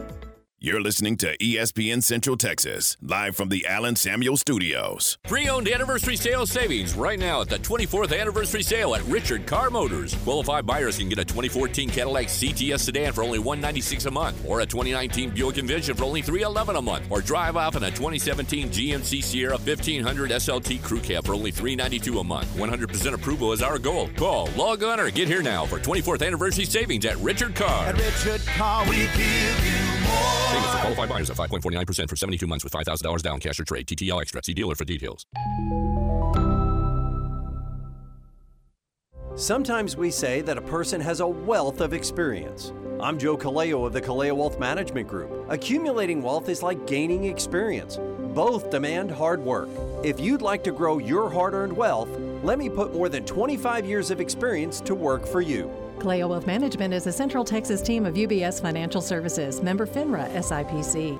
S4: You're listening to ESPN Central Texas, live from the Allen Samuel Studios.
S15: Pre-owned anniversary sale savings right now at the 24th anniversary sale at Richard Car Motors. Qualified buyers can get a 2014 Cadillac CTS sedan for only 196 a month, or a 2019 Buick Envision for only 311 a month, or drive off in a 2017 GMC Sierra 1500 SLT Crew Cab for only 392 a month. 100% approval is our goal. Call, log on, or get here now for 24th anniversary savings at Richard Car.
S9: At Richard Car, we give you more.
S15: For qualified buyers at 5.49% for 72 months with $5,000 down cash or trade. TTL Extra. See dealer for details.
S16: Sometimes we say that a person has a wealth of experience. I'm Joe Kaleo of the Kaleo Wealth Management Group. Accumulating wealth is like gaining experience. Both demand hard work. If you'd like to grow your hard earned wealth, let me put more than 25 years of experience to work for you.
S17: Kaleo Wealth Management is a Central Texas team of UBS Financial Services, member FINRA SIPC.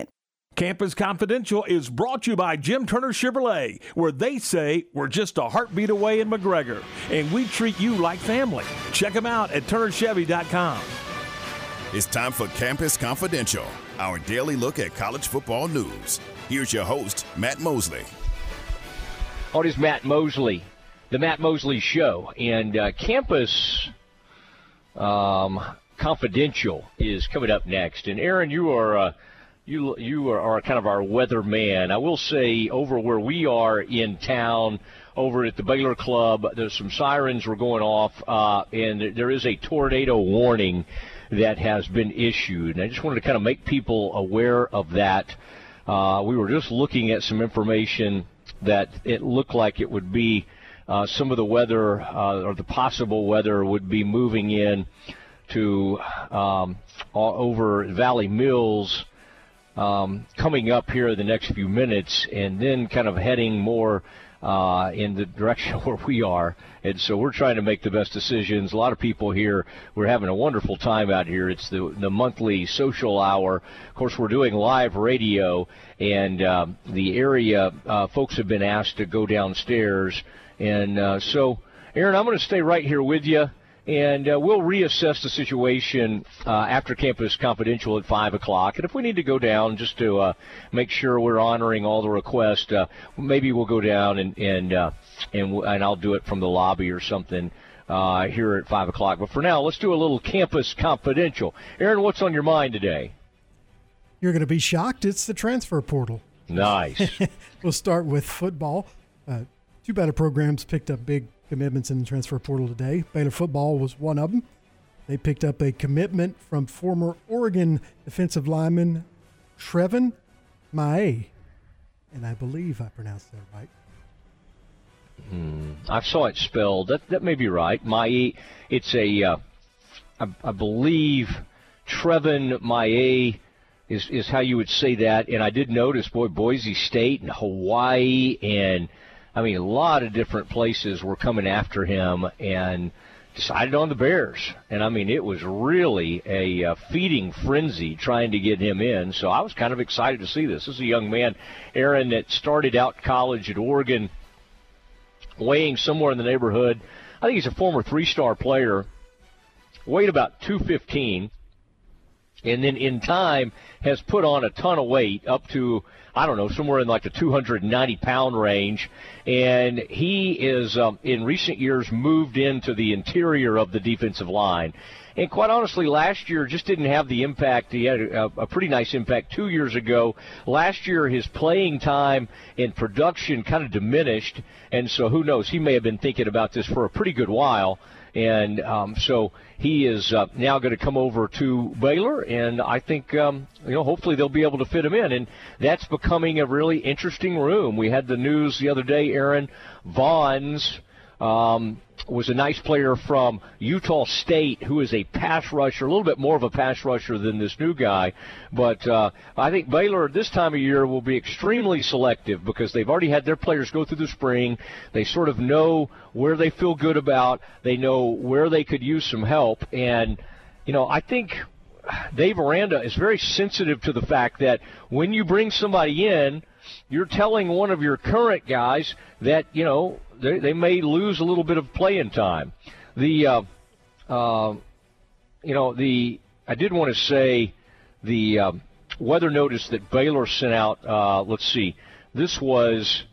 S18: Campus Confidential is brought to you by Jim Turner Chevrolet, where they say we're just a heartbeat away in McGregor, and we treat you like family. Check them out at turnerchevy.com.
S4: It's time for Campus Confidential, our daily look at college football news. Here's your host, Matt Mosley.
S2: Oh, it is Matt Mosley, the Matt Mosley Show, and uh, Campus um, Confidential is coming up next. And Aaron, you are. Uh, you you are, kind of our weather man. I will say over where we are in town, over at the Baylor Club, there's some sirens were going off, uh, and there is a tornado warning that has been issued. And I just wanted to kind of make people aware of that. Uh, we were just looking at some information that it looked like it would be uh, some of the weather uh, or the possible weather would be moving in to um, over Valley Mills um, coming up here in the next few minutes, and then kind of heading more uh, in the direction where we are. And so we're trying to make the best decisions. A lot of people here, we're having a wonderful time out here. It's the the monthly social hour. Of course, we're doing live radio, and um, the area uh, folks have been asked to go downstairs. And uh, so, Aaron, I'm going to stay right here with you and uh, we'll reassess the situation uh, after Campus Confidential at five o'clock. And if we need to go down just to uh, make sure we're honoring all the requests, uh, maybe we'll go down and and uh, and and I'll do it from the lobby or something. Uh, here at five o'clock. But for now, let's do a little campus confidential. Aaron, what's on your mind today?
S3: You're going to be shocked. It's the transfer portal.
S2: Nice.
S3: we'll start with football. Uh, two better programs picked up big commitments in the transfer portal today. Baylor football was one of them. They picked up a commitment from former Oregon defensive lineman Treven Ma'ae, and I believe I pronounced that right.
S2: Hmm. I saw it spelled. That that may be right. Ma'ae. It's a. Uh, I, I believe Treven Ma'ae is is how you would say that. And I did notice, boy, Boise State and Hawaii and I mean a lot of different places were coming after him and decided on the Bears. And I mean it was really a uh, feeding frenzy trying to get him in. So I was kind of excited to see this. This is a young man, Aaron, that started out college at Oregon weighing somewhere in the neighborhood. I think he's a former three-star player. Weighed about 215, and then in time has put on a ton of weight, up to I don't know somewhere in like the 290 pound range. And he is um, in recent years moved into the interior of the defensive line. And quite honestly, last year just didn't have the impact. He had a, a pretty nice impact two years ago. Last year, his playing time and production kind of diminished, and so who knows? He may have been thinking about this for a pretty good while. And um, so he is uh, now going to come over to Baylor, and I think um, you know hopefully they'll be able to fit him in, and that's becoming a really interesting room. We had the news the other day, Aaron Vaughns um, was a nice player from Utah State who is a pass rusher, a little bit more of a pass rusher than this new guy. But uh, I think Baylor this time of year will be extremely selective because they've already had their players go through the spring. They sort of know where they feel good about. They know where they could use some help. And, you know, I think Dave Aranda is very sensitive to the fact that when you bring somebody in, you're telling one of your current guys that, you know, they, they may lose a little bit of playing time. The, uh, uh, you know, the I did want to say the uh, weather notice that Baylor sent out. Uh, let's see, this was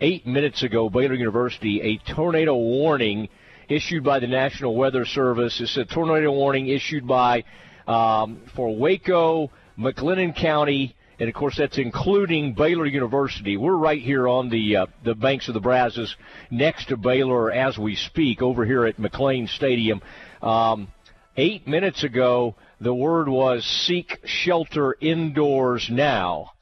S2: eight minutes ago. Baylor University, a tornado warning issued by the National Weather Service. It's a tornado warning issued by um, for Waco, McLennan County, and of course that's including Baylor University. We're right here on the uh, the banks of the Brazos, next to Baylor as we speak, over here at McLane Stadium. Um, eight minutes ago, the word was seek shelter indoors now.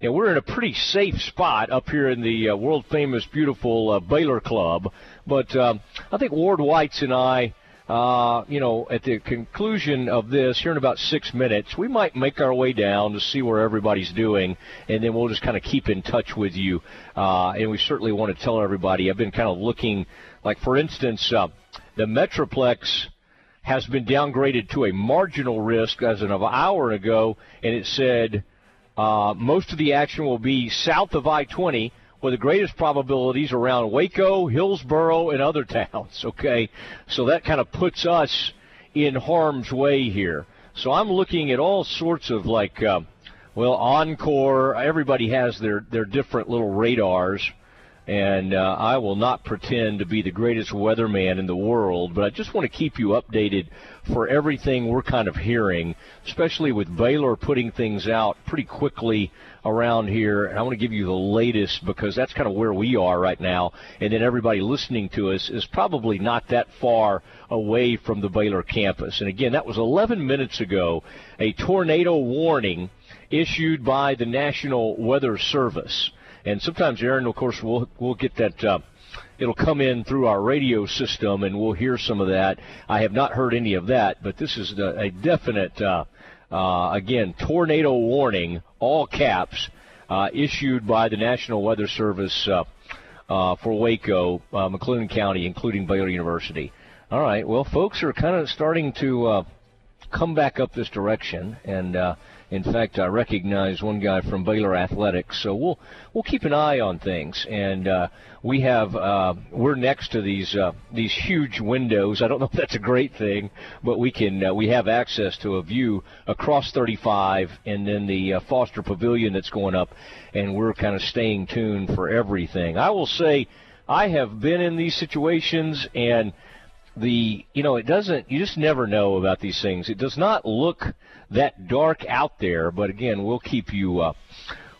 S2: And we're in a pretty safe spot up here in the uh, world famous, beautiful uh, Baylor Club. But um, I think Ward Whites and I uh, you know, at the conclusion of this, here in about six minutes, we might make our way down to see where everybody's doing, and then we'll just kind of keep in touch with you. Uh, and we certainly want to tell everybody. I've been kind of looking, like for instance, uh, the Metroplex has been downgraded to a marginal risk as of an hour ago, and it said uh, most of the action will be south of I-20 with the greatest probabilities around Waco, Hillsboro, and other towns. Okay, so that kind of puts us in harm's way here. So I'm looking at all sorts of like, uh, well, Encore. Everybody has their their different little radars and uh, I will not pretend to be the greatest weatherman in the world, but I just want to keep you updated for everything we're kind of hearing, especially with Baylor putting things out pretty quickly around here. And I want to give you the latest because that's kind of where we are right now. And then everybody listening to us is probably not that far away from the Baylor campus. And again, that was 11 minutes ago, a tornado warning issued by the National Weather Service. And sometimes, Aaron, of course, we'll we'll get that. Uh, it'll come in through our radio system, and we'll hear some of that. I have not heard any of that, but this is a, definite, uh, uh, again, tornado warning, all caps, uh, issued by the National Weather Service uh, uh, for Waco, uh, McLennan County, including Baylor University. All right, well, folks are kind of starting to come back up this direction. And uh, in fact, I recognize one guy from Baylor Athletics, so we'll we'll keep an eye on things. And uh, we have uh, we're next to these uh, these huge windows. I don't know if that's a great thing, but we can uh, we have access to a view across 35, and then the uh, Foster Pavilion that's going up, and we're kind of staying tuned for everything. I will say, I have been in these situations and the you know it doesn't you just never know about these things it does not look that dark out there but again we'll keep you uh,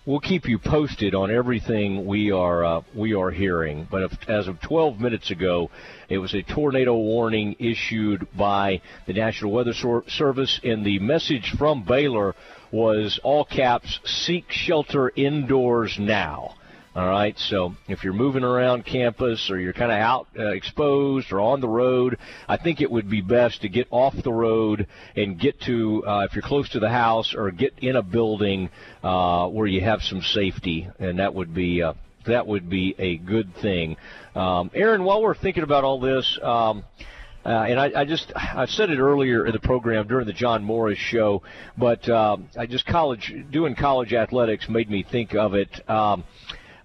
S2: we'll keep you posted on everything we are uh, we are hearing. But if, as of 12 minutes ago it was a tornado warning issued by the National Weather Service and the message from Baylor was all caps seek shelter indoors now all right, so if you're moving around campus or you're kind of out uh, exposed or on the road, I think it would be best to get off the road and get to, uh, if you're close to the house, or get in a building uh, where you have some safety, and that would be uh, that would be a good thing. Um, Aaron, while we're thinking about all this. Um, uh, and I, I just I said it earlier in the program during the John Morris show, but um, I just college doing college athletics made me think of it. Um,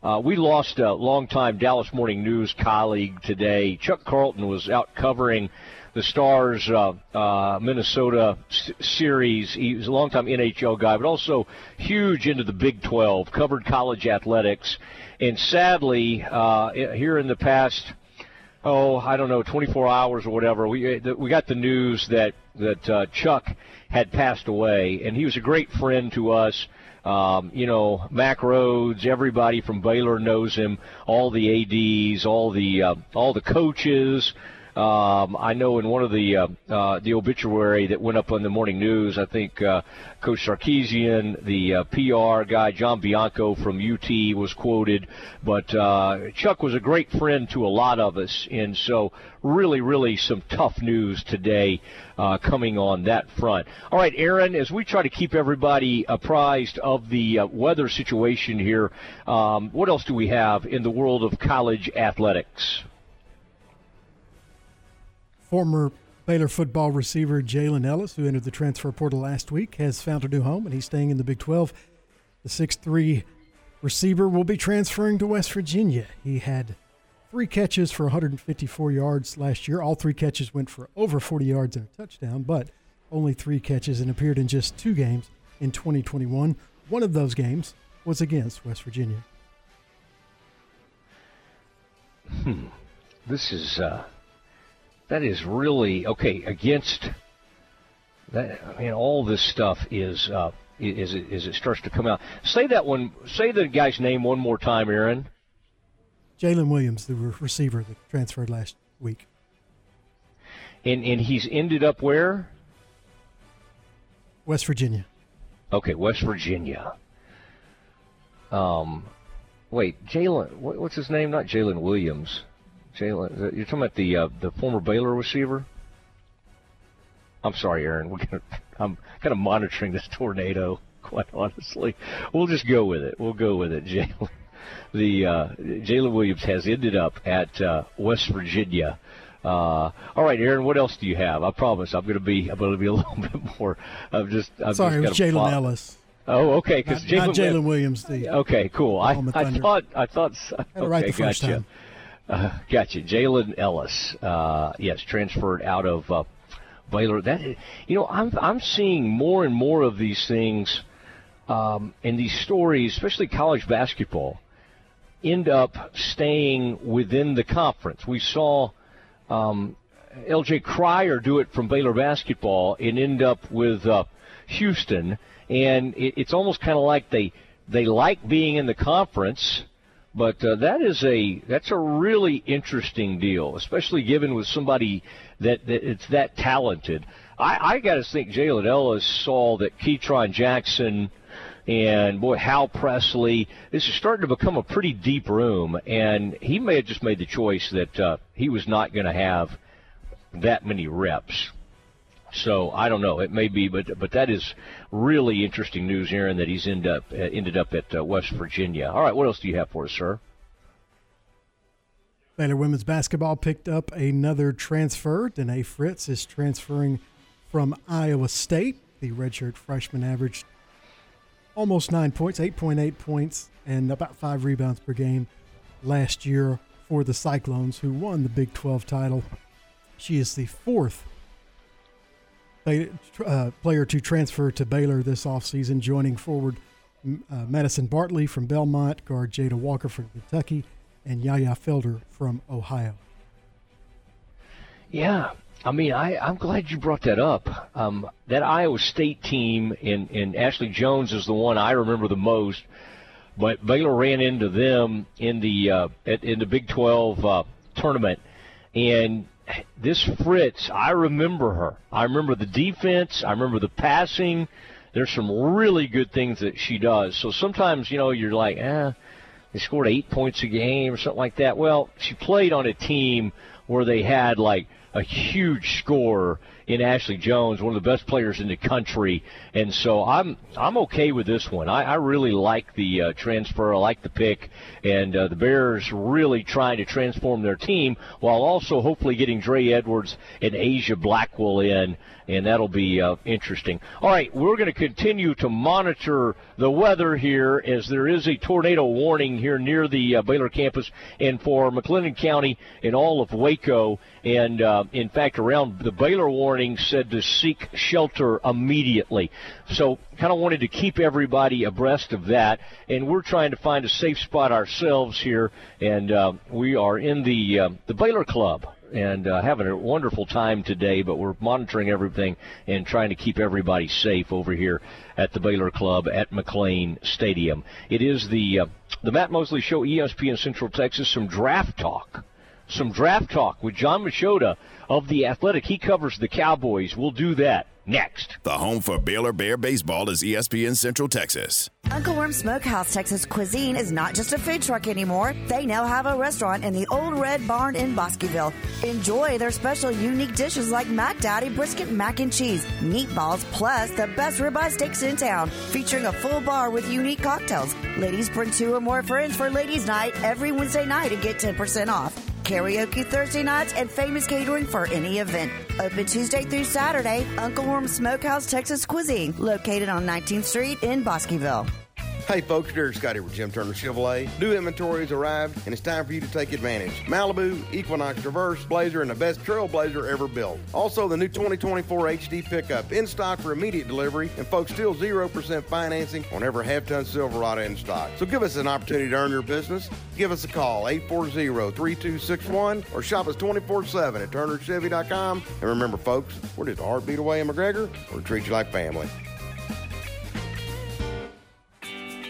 S2: uh, we lost a longtime Dallas Morning News colleague today. Chuck Carlton was out covering the Stars uh, uh, Minnesota s- series. He was a longtime NHL guy, but also huge into the Big 12, covered college athletics. And sadly, uh, here in the past, oh, I don't know, 24 hours or whatever, we uh, we got the news that that uh, Chuck had passed away, and he was a great friend to us. Um, you know, Mack Rhoades, everybody from Baylor knows him. All the ads, all the uh, all the coaches. Um, I know in one of the uh, uh, the obituary that went up on the morning news, I think uh, Coach Sarkisian, the uh, PR guy John Bianco from UT was quoted, but uh, Chuck was a great friend to a lot of us, and so really, really some tough news today uh, coming on that front. All right, Aaron, as we try to keep everybody apprised of the weather situation here, um, what else do we have in the world of college athletics?
S3: Former Baylor football receiver Jalen Ellis, who entered the transfer portal last week, has found a new home and he's staying in the Big 12. The 6'3 receiver will be transferring to West Virginia. He had three catches for 154 yards last year. All three catches went for over 40 yards and a touchdown, but only three catches and appeared in just two games in 2021. One of those games was against West Virginia.
S2: Hmm. This is uh, that is really okay against that. I mean, all this stuff is uh, is it, is it starts to come out. Say that one. Say the guy's name one more time, Aaron.
S3: Jalen Williams, the receiver that transferred last week.
S2: And and he's ended up where?
S3: West Virginia.
S2: Okay, West Virginia. Um, wait, Jalen. What, what's his name? Not Jalen Williams. Jalen. You're talking about the uh, the former Baylor receiver. I'm sorry, Aaron. We're gonna, I'm kind of monitoring this tornado. Quite honestly, we'll just go with it. We'll go with it, Jalen. The uh, Jalen Williams has ended up at uh, West Virginia. Uh, all right, Aaron. What else do you have? I promise I'm going to be I'm going to be a little bit more. I'm just. I'm
S3: Sorry,
S2: just
S3: it was Jalen Ellis.
S2: Oh, okay. Because
S3: Jalen, Jalen Williams. The
S2: okay, cool. I, I thought I thought.
S3: Okay, right the first
S2: gotcha.
S3: time.
S2: Uh, gotcha. Jalen Ellis. Uh, yes, transferred out of uh, Baylor. That you know, I'm I'm seeing more and more of these things um, in these stories, especially college basketball, end up staying within the conference. We saw um, L.J. Cryer do it from Baylor basketball and end up with uh, Houston, and it, it's almost kind of like they they like being in the conference. But uh, that is a that's a really interesting deal, especially given with somebody that, that it's that talented. I, I got to think Jalen Ellis saw that Ketron Jackson and boy, Hal Presley. This is starting to become a pretty deep room, and he may have just made the choice that uh, he was not going to have that many reps. So I don't know. It may be, but but that is really interesting news, Aaron. That he's ended up uh, ended up at uh, West Virginia. All right, what else do you have for us, sir?
S3: Baylor women's basketball picked up another transfer. Denae Fritz is transferring from Iowa State. The redshirt freshman averaged almost nine points, 8.8 points, and about five rebounds per game last year for the Cyclones, who won the Big 12 title. She is the fourth uh, player to transfer to Baylor this offseason, joining forward uh, Madison Bartley from Belmont, guard Jada Walker from Kentucky, and Yaya Felder from Ohio.
S2: Yeah, I mean, I, I'm glad you brought that up. Um, that Iowa State team and, and Ashley Joens is the one I remember the most. But Baylor ran into them in the uh, in the Big 12 uh, tournament, and this Fritz, I remember her. I remember the defense. I remember the passing. There's some really good things that she does. So sometimes, you know, you're like, eh, they scored eight points a game or something like that. Well, she played on a team where they had like a huge scorer in Ashley Joens, one of the best players in the country, and so I'm I'm okay with this one. I, I really like the uh, transfer. I like the pick, and uh, the Bears really trying to transform their team while also hopefully getting Dre Edwards and Aijha Blackwell in, and that'll be uh, interesting. All right, we're going to continue to monitor the weather here as there is a tornado warning here near the uh, Baylor campus and for McLennan County and all of Waco, and uh, in fact around the Baylor warning said to seek shelter immediately. So, kind of wanted to keep everybody abreast of that, and we're trying to find a safe spot ourselves here, and uh, we are in the uh, the Baylor Club and uh, having a wonderful time today. But we're monitoring everything and trying to keep everybody safe over here at the Baylor Club at McLane Stadium. It is the uh, the Matt Mosley Show, ESPN Central Texas. Some draft talk some draft talk with Jon Machota of The Athletic. He covers the Cowboys. We'll do that next.
S4: The home for Baylor Bear baseball is ESPN Central Texas.
S8: Uncle Worm Smokehouse Texas Cuisine is not just a food truck anymore. They now have a restaurant in the Old Red Barn in Bosqueville. Enjoy their special unique dishes like Mac Daddy brisket mac and cheese, meatballs, plus the best ribeye steaks in town, featuring a full bar with unique cocktails. Ladies bring two or more friends for ladies' night every Wednesday night and get 10% off karaoke Thursday nights, and famous catering for any event. Open Tuesday through Saturday, Uncle Worm Smokehouse Texas Cuisine, located on 19th Street in Bosqueville.
S9: Hey folks, Derek Scotty with Jim Turner Chevrolet. New inventory has arrived and it's time for you to take advantage. Malibu, Equinox Traverse, Blazer, and the best Trailblazer ever built. Also, the new 2024 HD pickup in stock for immediate delivery, and folks, still 0% financing on every half ton Silverado in stock. So give us an opportunity to earn your business. Give us a call, 840 3261, or shop us 24 7 at turnerchevy.com. And remember, folks, we're just a heartbeat away in McGregor. we treat you like family.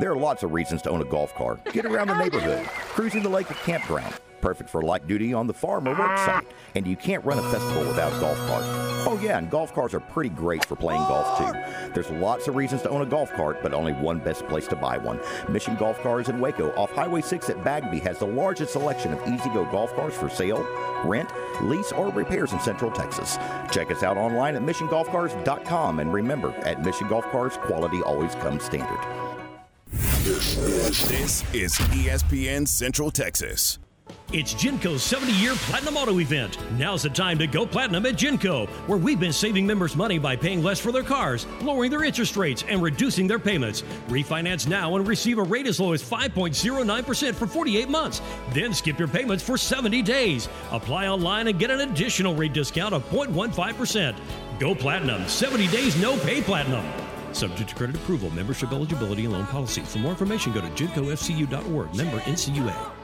S19: There are lots of reasons to own a golf cart. Get around the neighborhood, cruising the lake or campground. Perfect for light duty on the farm or work site. And you can't run a festival without golf cart. Oh, yeah, and golf carts are pretty great for playing golf, too. There's lots of reasons to own a golf cart, but only one best place to buy one. Mission Golf Cars in Waco off Highway 6 at Bagby has the largest selection of E-Z-GO golf carts for sale, rent, lease, or repairs in Central Texas. Check us out online at missiongolfcars.com. And remember, at Mission Golf Cars, quality always comes standard.
S4: This is ESPN Central Texas.
S20: It's Genco's 70 year Platinum Auto event. Now's the time to go platinum at Genco, where we've been saving members money by paying less for their cars, lowering their interest rates, and reducing their payments. Refinance now and receive a rate as low as 5.09% for 48 months. Then skip your payments for 70 days. Apply online and get an additional rate discount of 0.15%. Go platinum. 70 days, no pay platinum. Subject to credit approval, membership eligibility, and loan policy. For more information, go to gencofcu.org. Member NCUA.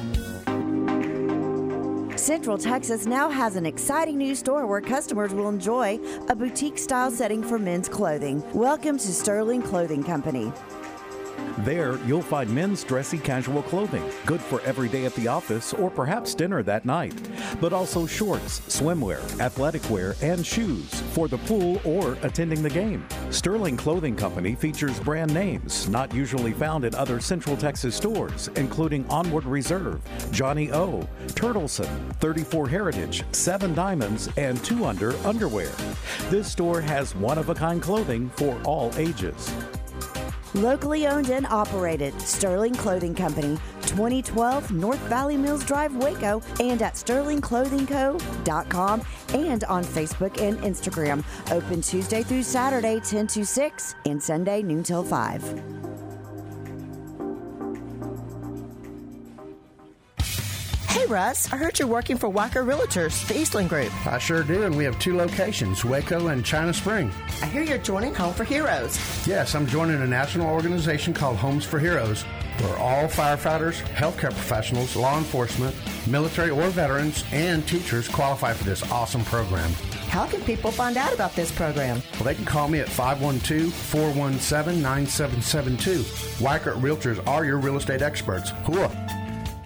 S8: Central Texas now has an exciting new store where customers will enjoy a boutique style setting for men's clothing. Welcome to Sterling Clothing Company.
S12: There, you'll find men's dressy casual clothing, good for every day at the office or perhaps dinner that night, but also shorts, swimwear, athletic wear, and shoes for the pool or attending the game. Sterling Clothing Company features brand names not usually found in other Central Texas stores, including Onward Reserve, johnnie-O, Turtleson, 34 Heritage, 7 Diamonds, and 2 Under Underwear. This store has one of a kind clothing for all ages.
S8: Locally owned and operated, Sterling Clothing Company, 2012 North Valley Mills Drive, Waco, and at sterlingclothingco.com and on Facebook and Instagram. Open Tuesday through Saturday, 10 to 6, and Sunday, noon till 5.
S21: Hey, Russ, I heard you're working for Waco Realtors, the Eastland Group.
S22: I sure do, and we have two locations, Waco and China Spring.
S21: I hear you're joining Home for Heroes.
S22: Yes, I'm joining a national organization called Homes for Heroes, where all firefighters, healthcare professionals, law enforcement, military or veterans, and teachers qualify for this awesome program.
S21: How can people find out about this program?
S22: Well, they can call me at 512 417 9772. Weikert Realtors are your real estate experts. Hooah!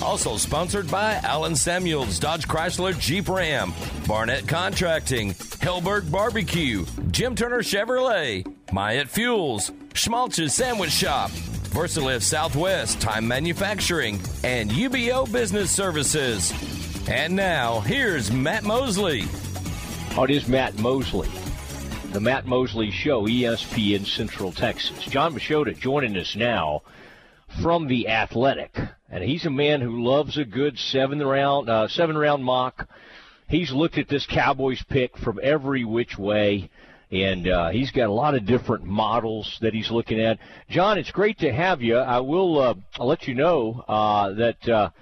S23: Also sponsored by Allen Samuels, Dodge Chrysler Jeep Ram, Barnett Contracting, Helberg Barbecue, Jim Turner Chevrolet, Myatt Fuels, Schmaltz's Sandwich Shop, Versalift Southwest Time Manufacturing, and UBO Business Services. And now, here's Matt Mosley.
S2: Oh, it is Matt Mosley. The Matt Mosley Show, ESPN Central Texas. Jon Machota joining us now from the Athletic, and he's a man who loves a good seven round uh, seven round mock. He's looked at this Cowboys pick from every which way, and uh, he's got a lot of different models that he's looking at. Jon, it's great to have you. I will uh, I'll let you know uh, that.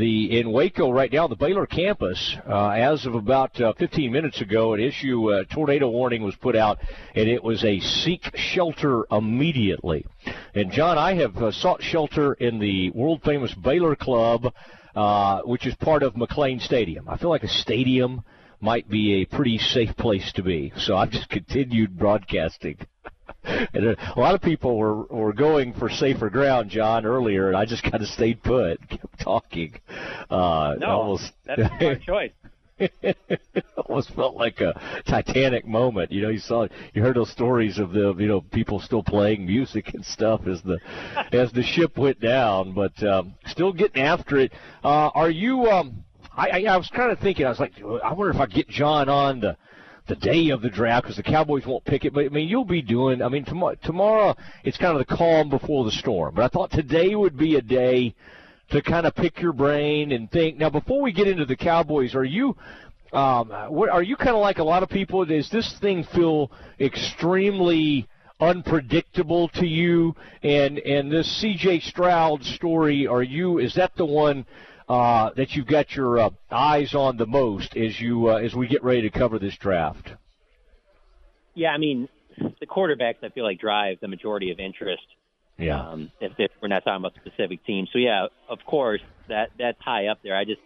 S2: The in Waco right now, the Baylor campus, uh, as of about uh, 15 minutes ago, an issue uh, tornado warning was put out, and it was a seek shelter immediately. And Jon, I have uh, sought shelter in the world famous Baylor Club, uh, which is part of McLane Stadium. I feel like a stadium might be a pretty safe place to be, so I've just continued broadcasting. and a lot of people were were going for safer ground, Jon, earlier, and I just kind of stayed put, kept talking. Uh,
S24: no,
S2: almost,
S24: that's a smart choice.
S2: almost felt like a Titanic moment. You know, you saw, you heard those stories of the, you know, people still playing music and stuff as the, as the ship went down, but um, still getting after it. Uh, are you? Um, I, I, I was kind of thinking. I was like, I wonder if I get Jon on the the day of the draft because the Cowboys won't pick it. But I mean, you'll be doing. I mean, tomorrow, tomorrow it's kind of the calm before the storm. But I thought today would be a day to kind of pick your brain and think. Now, before we get into the Cowboys, are you? Um, what, are you kind of like a lot of people? Does this thing feel extremely unpredictable to you? And and this C.J. Stroud story, are you? Is that the one? Uh, that you've got your uh, eyes on the most as you uh, as we get ready to cover this draft?
S24: Yeah, I mean, the quarterbacks I feel like drive the majority of interest.
S2: Yeah.
S24: Um, if, if we're not talking about specific teams, so yeah, of course that that's high up there. I just,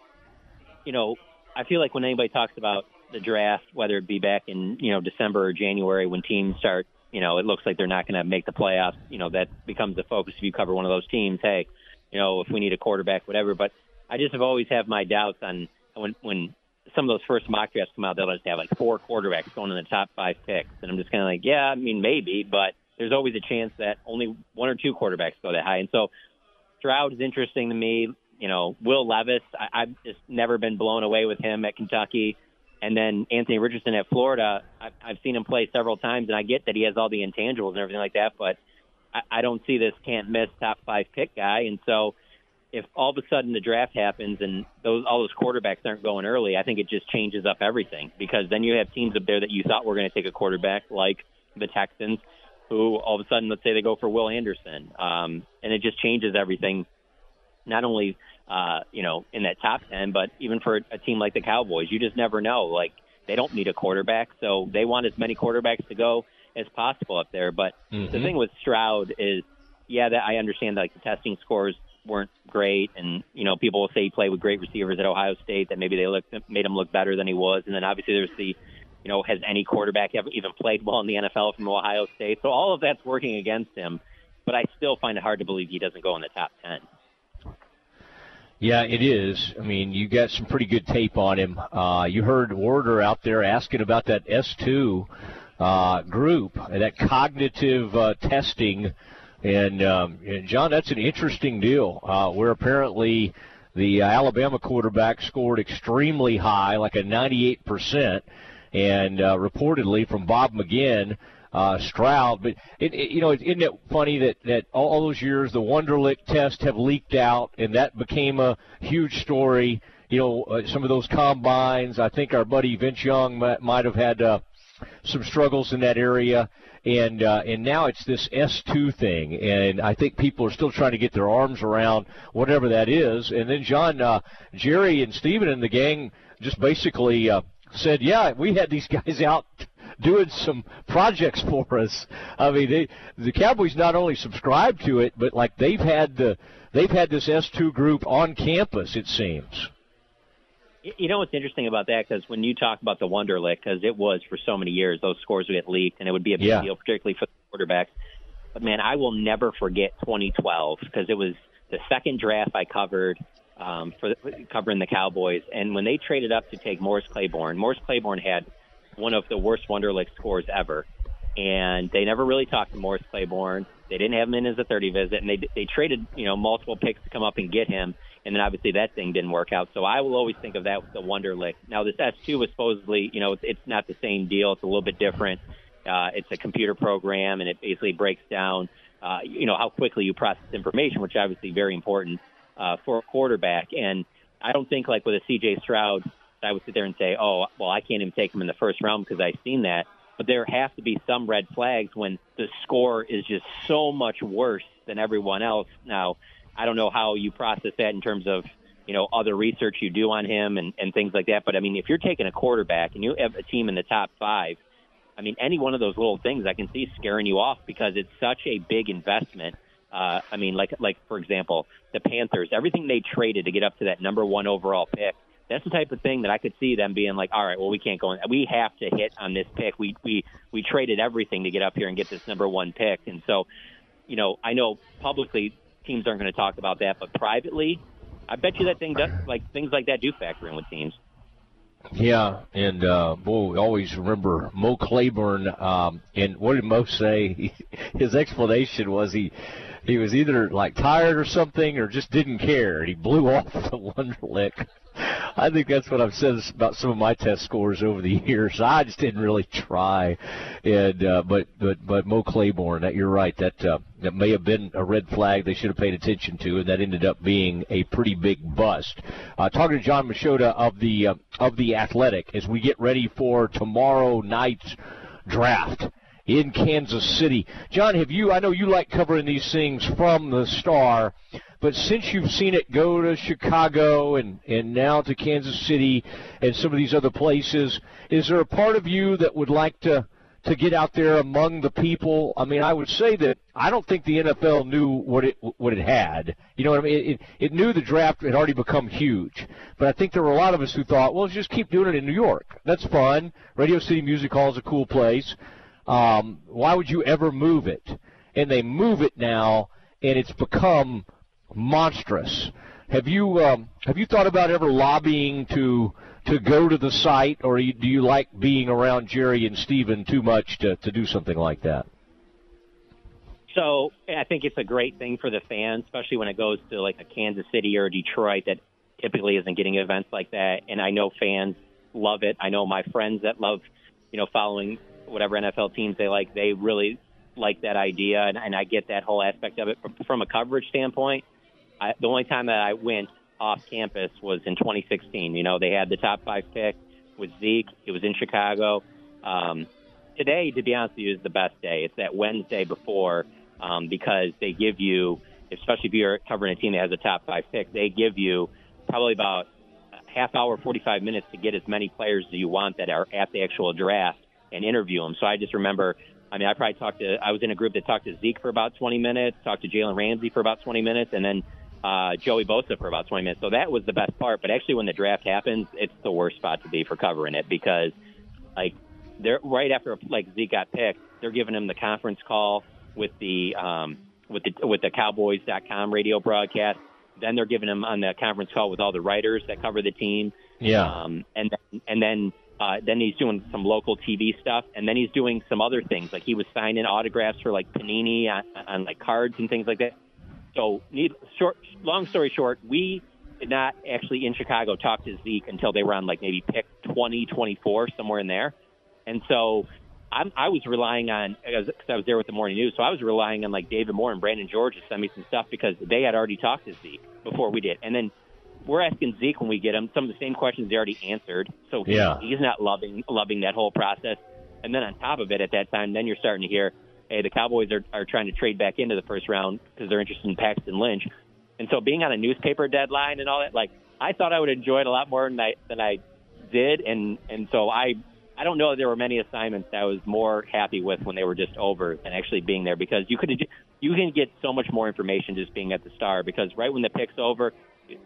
S24: you know, I feel like when anybody talks about the draft, whether it be back in you know December or January when teams start, you know, it looks like they're not going to make the playoffs. You know, that becomes the focus if you cover one of those teams. Hey, you know, if we need a quarterback, whatever. But I just have always have my doubts on when when some of those first mock drafts come out, they'll just have like four quarterbacks going in the top five picks, and I'm just kind of like, yeah, I mean maybe, but there's always a chance that only one or two quarterbacks go that high, and so Stroud is interesting to me. You know, Will Levis, I, I've just never been blown away with him at Kentucky. And then Anthony Richardson at Florida, I've, I've seen him play several times, and I get that he has all the intangibles and everything like that, but I, I don't see this can't miss top five pick guy. And so if all of a sudden the draft happens and those all those quarterbacks aren't going early, I think it just changes up everything because then you have teams up there that you thought were going to take a quarterback like the Texans, who all of a sudden let's say they go for Will Anderson, um, and it just changes everything. Not only uh, you know in that top ten, but even for a team like the Cowboys, you just never know. Like they don't need a quarterback, so they want as many quarterbacks to go as possible up there. But
S2: Mm-hmm.
S24: the thing with Stroud is, yeah, that I understand like the testing scores weren't great, and you know people will say he played with great receivers at Ohio State that maybe they looked made him look better than he was, and then obviously there's the you know has any quarterback ever even played well in the NFL from Ohio State? So all of that's working against him, but I still find it hard to believe he doesn't go in the top ten.
S2: Yeah, it is. I mean, you got some pretty good tape on him. Uh, you heard Warder out there asking about that S2 uh, group, that cognitive uh, testing. And, um, and, John, that's an interesting deal uh, where apparently the Alabama quarterback scored extremely high, like a 98%. And uh, reportedly from Bob McGinn, uh, Stroud. But it, it, you know, isn't it funny that that all, all those years the Wonderlic test have leaked out, and that became a huge story. You know, uh, some of those combines. I think our buddy Vince Young might, might have had uh, some struggles in that area. And uh, and now it's this S2 thing, and I think people are still trying to get their arms around whatever that is. And then Jon, uh, Jerry, and Stephen and the gang just basically uh, said, "Yeah, we had these guys out doing some projects for us. I mean, they, the Cowboys not only subscribe to it, but like they've had the they've had this S2 group on campus. It seems.
S24: You know what's interesting about that? Because when you talk about the Wonderlic, because it was for so many years, those scores would get leaked, and it would be a big
S2: Yeah.
S24: deal, particularly for the quarterbacks. But man, I will never forget 2012 because it was the second draft I covered um, for the, covering the Cowboys, and when they traded up to take Morris Claiborne, Morris Claiborne had one of the worst Wonderlic scores ever, and they never really talked to Morris Claiborne. They didn't have him in as a 30 visit, and they they traded you know multiple picks to come up and get him, and then obviously that thing didn't work out. So I will always think of that with the Wonderlic. Now this S2 was supposedly you know it's, it's not the same deal. It's a little bit different. Uh, it's a computer program, and it basically breaks down uh, you know how quickly you process information, which obviously very important uh, for a quarterback. And I don't think like with a CJ Stroud, I would sit there and say, oh, well, I can't even take him in the first round because I've seen that. But there have to be some red flags when the score is just so much worse than everyone else. Now, I don't know how you process that in terms of you know other research you do on him and, and things like that. But I mean, if you're taking a quarterback and you have a team in the top five, I mean, any one of those little things I can see scaring you off because it's such a big investment. Uh, I mean, like like for example, the Panthers, everything they traded to get up to that number one overall pick. That's the type of thing that I could see them being like, all right, well, we can't go in. We have to hit on this pick. We we we traded everything to get up here and get this number one pick. And so, you know, I know publicly teams aren't going to talk about that, but privately, I bet you that thing does like things like that do factor in with teams.
S2: Yeah, and uh, boy, we always remember Mo Claiborne. Um, and what did Mo say? His explanation was he he was either like tired or something, or just didn't care. He blew off the Wonderlic. I think that's what I've said about some of my test scores over the years. I just didn't really try, and uh, but but but Mo Claiborne, that you're right. That uh, that may have been a red flag they should have paid attention to, and that ended up being a pretty big bust. Uh, talking to Jon Machota of the uh, of the Athletic as we get ready for tomorrow night's draft in Kansas City. Jon, have you? I know you like covering these things from the Star, but since you've seen it go to Chicago and and now to Kansas City and some of these other places, is there a part of you that would like to? To get out there among the people, I mean, I would say that I don't think the NFL knew what it what it had. You know what I mean? It, it knew the draft had already become huge, but I think there were a lot of us who thought, well, let's just keep doing it in New York. That's fun. Radio City Music Hall is a cool place. Um, why would you ever move it? And they move it now, and it's become monstrous. have you um, have you thought about ever lobbying to to go to the site, or do you like being around Jerry and Stephen too much to to do something like that?
S24: So I think it's a great thing for the fans, especially when it goes to like a Kansas City or Detroit that typically isn't getting events like that. And I know fans love it. I know my friends that love, you know, following whatever NFL teams they like, they really like that idea, and, and I get that whole aspect of it. From, from a coverage standpoint, I, the only time that I went off campus was in 2016. You know, they had the top five pick with Zeke. It was in Chicago. Um, today, to be honest with you, is the best day. It's that Wednesday before um, because they give you, especially if you're covering a team that has a top five pick, they give you probably about half hour, 45 minutes to get as many players as you want that are at the actual draft and interview them. So I just remember I mean, I probably talked to, I was in a group that talked to Zeke for about 20 minutes, talked to Jalen Ramsey for about 20 minutes, and then uh, Joey Bosa for about 20 minutes. So that was the best part. But actually, when the draft happens, it's the worst spot to be for covering it because, like, they're right after like Zeke got picked, they're giving him the conference call with the um, with the with the Cowboys.com radio broadcast. Then they're giving him on the conference call with all the writers that cover the team.
S2: Yeah.
S24: Um, and then, and then uh, then he's doing some local TV stuff, and then he's doing some other things. Like he was signing autographs for like Panini on, on like cards and things like that. So, need, short, long story short, we did not actually in Chicago talk to Zeke until they were on like maybe pick 20, 24, somewhere in there. And so I'm, I was relying on, because I was there with the morning news, so I was relying on like David Moore and Brandon George to send me some stuff because they had already talked to Zeke before we did. And then we're asking Zeke when we get him some of the same questions they already answered. So he,
S2: yeah.
S24: he's not loving loving that whole process. And then on top of it, at that time, then you're starting to hear, hey, the Cowboys are, are trying to trade back into the first round because they're interested in Paxton Lynch. And so being on a newspaper deadline and all that, like I thought I would enjoy it a lot more than I than I did. And and so I I don't know if there were many assignments that I was more happy with when they were just over than actually being there because you could you can get so much more information just being at the Star because right when the pick's over,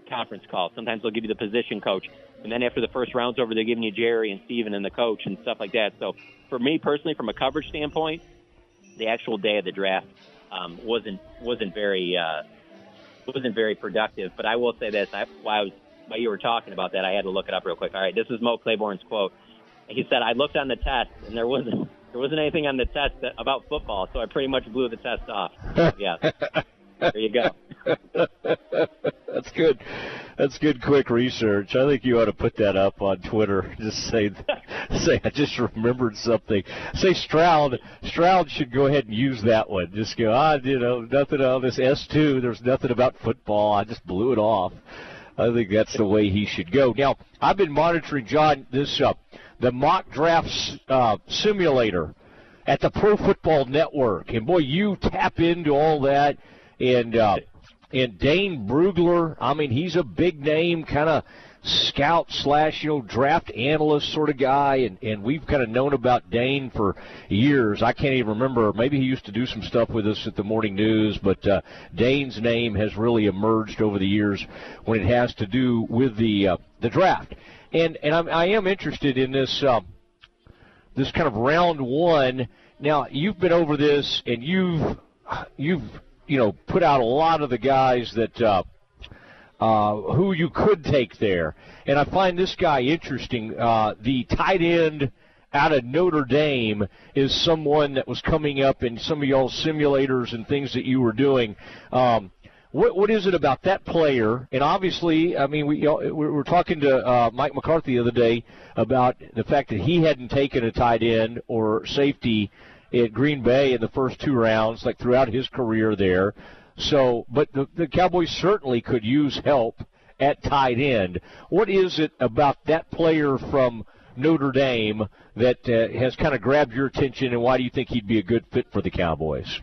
S24: conference call. Sometimes they'll give you the position coach, and then after the first round's over, they're giving you Jerry and Stephen and the coach and stuff like that. So for me personally, from a coverage standpoint, the actual day of the draft um, wasn't wasn't very uh, wasn't very productive. But I will say this: I, while I was while you were talking about that, I had to look it up real quick. All right, this is Mo Claiborne's quote. He said, "I looked on the test, and there wasn't there wasn't anything on the test that, about football, so I pretty much blew the test off." yeah. There you go.
S2: That's good. That's good, quick research. I think you ought to put that up on Twitter. Just say, say I just remembered something. Say Stroud. Stroud should go ahead and use that one. Just go, ah, you know, nothing on this S two. There's nothing about football. I just blew it off. I think that's the way he should go. Now, I've been monitoring Jon this uh, the mock drafts uh, simulator at the Pro Football Network, and boy, you tap into all that and uh, and Dane Brugler. I mean, he's a big name, kind of scout slash you know draft analyst sort of guy, and and we've kind of known about Dane for years. I can't even remember. Maybe he used to do some stuff with us at the morning news, but uh, Dane's name has really emerged over the years when it has to do with the uh, the draft. And and I'm, I am interested in this uh, this kind of round one. Now you've been over this, and you've you've you know, put out a lot of the guys that uh, uh, who you could take there. And I find this guy interesting. Uh, the tight end out of Notre Dame is someone that was coming up in some of y'all's simulators and things that you were doing. Um, what, what is it about that player? And obviously, I mean, we we were talking to uh, Mike McCarthy the other day about the fact that he hadn't taken a tight end or safety at Green Bay in the first two rounds, like throughout his career there. So, but the, the Cowboys certainly could use help at tight end. What is it about that player from Notre Dame that uh, has kind of grabbed your attention, and why do you think he'd be a good fit for the Cowboys?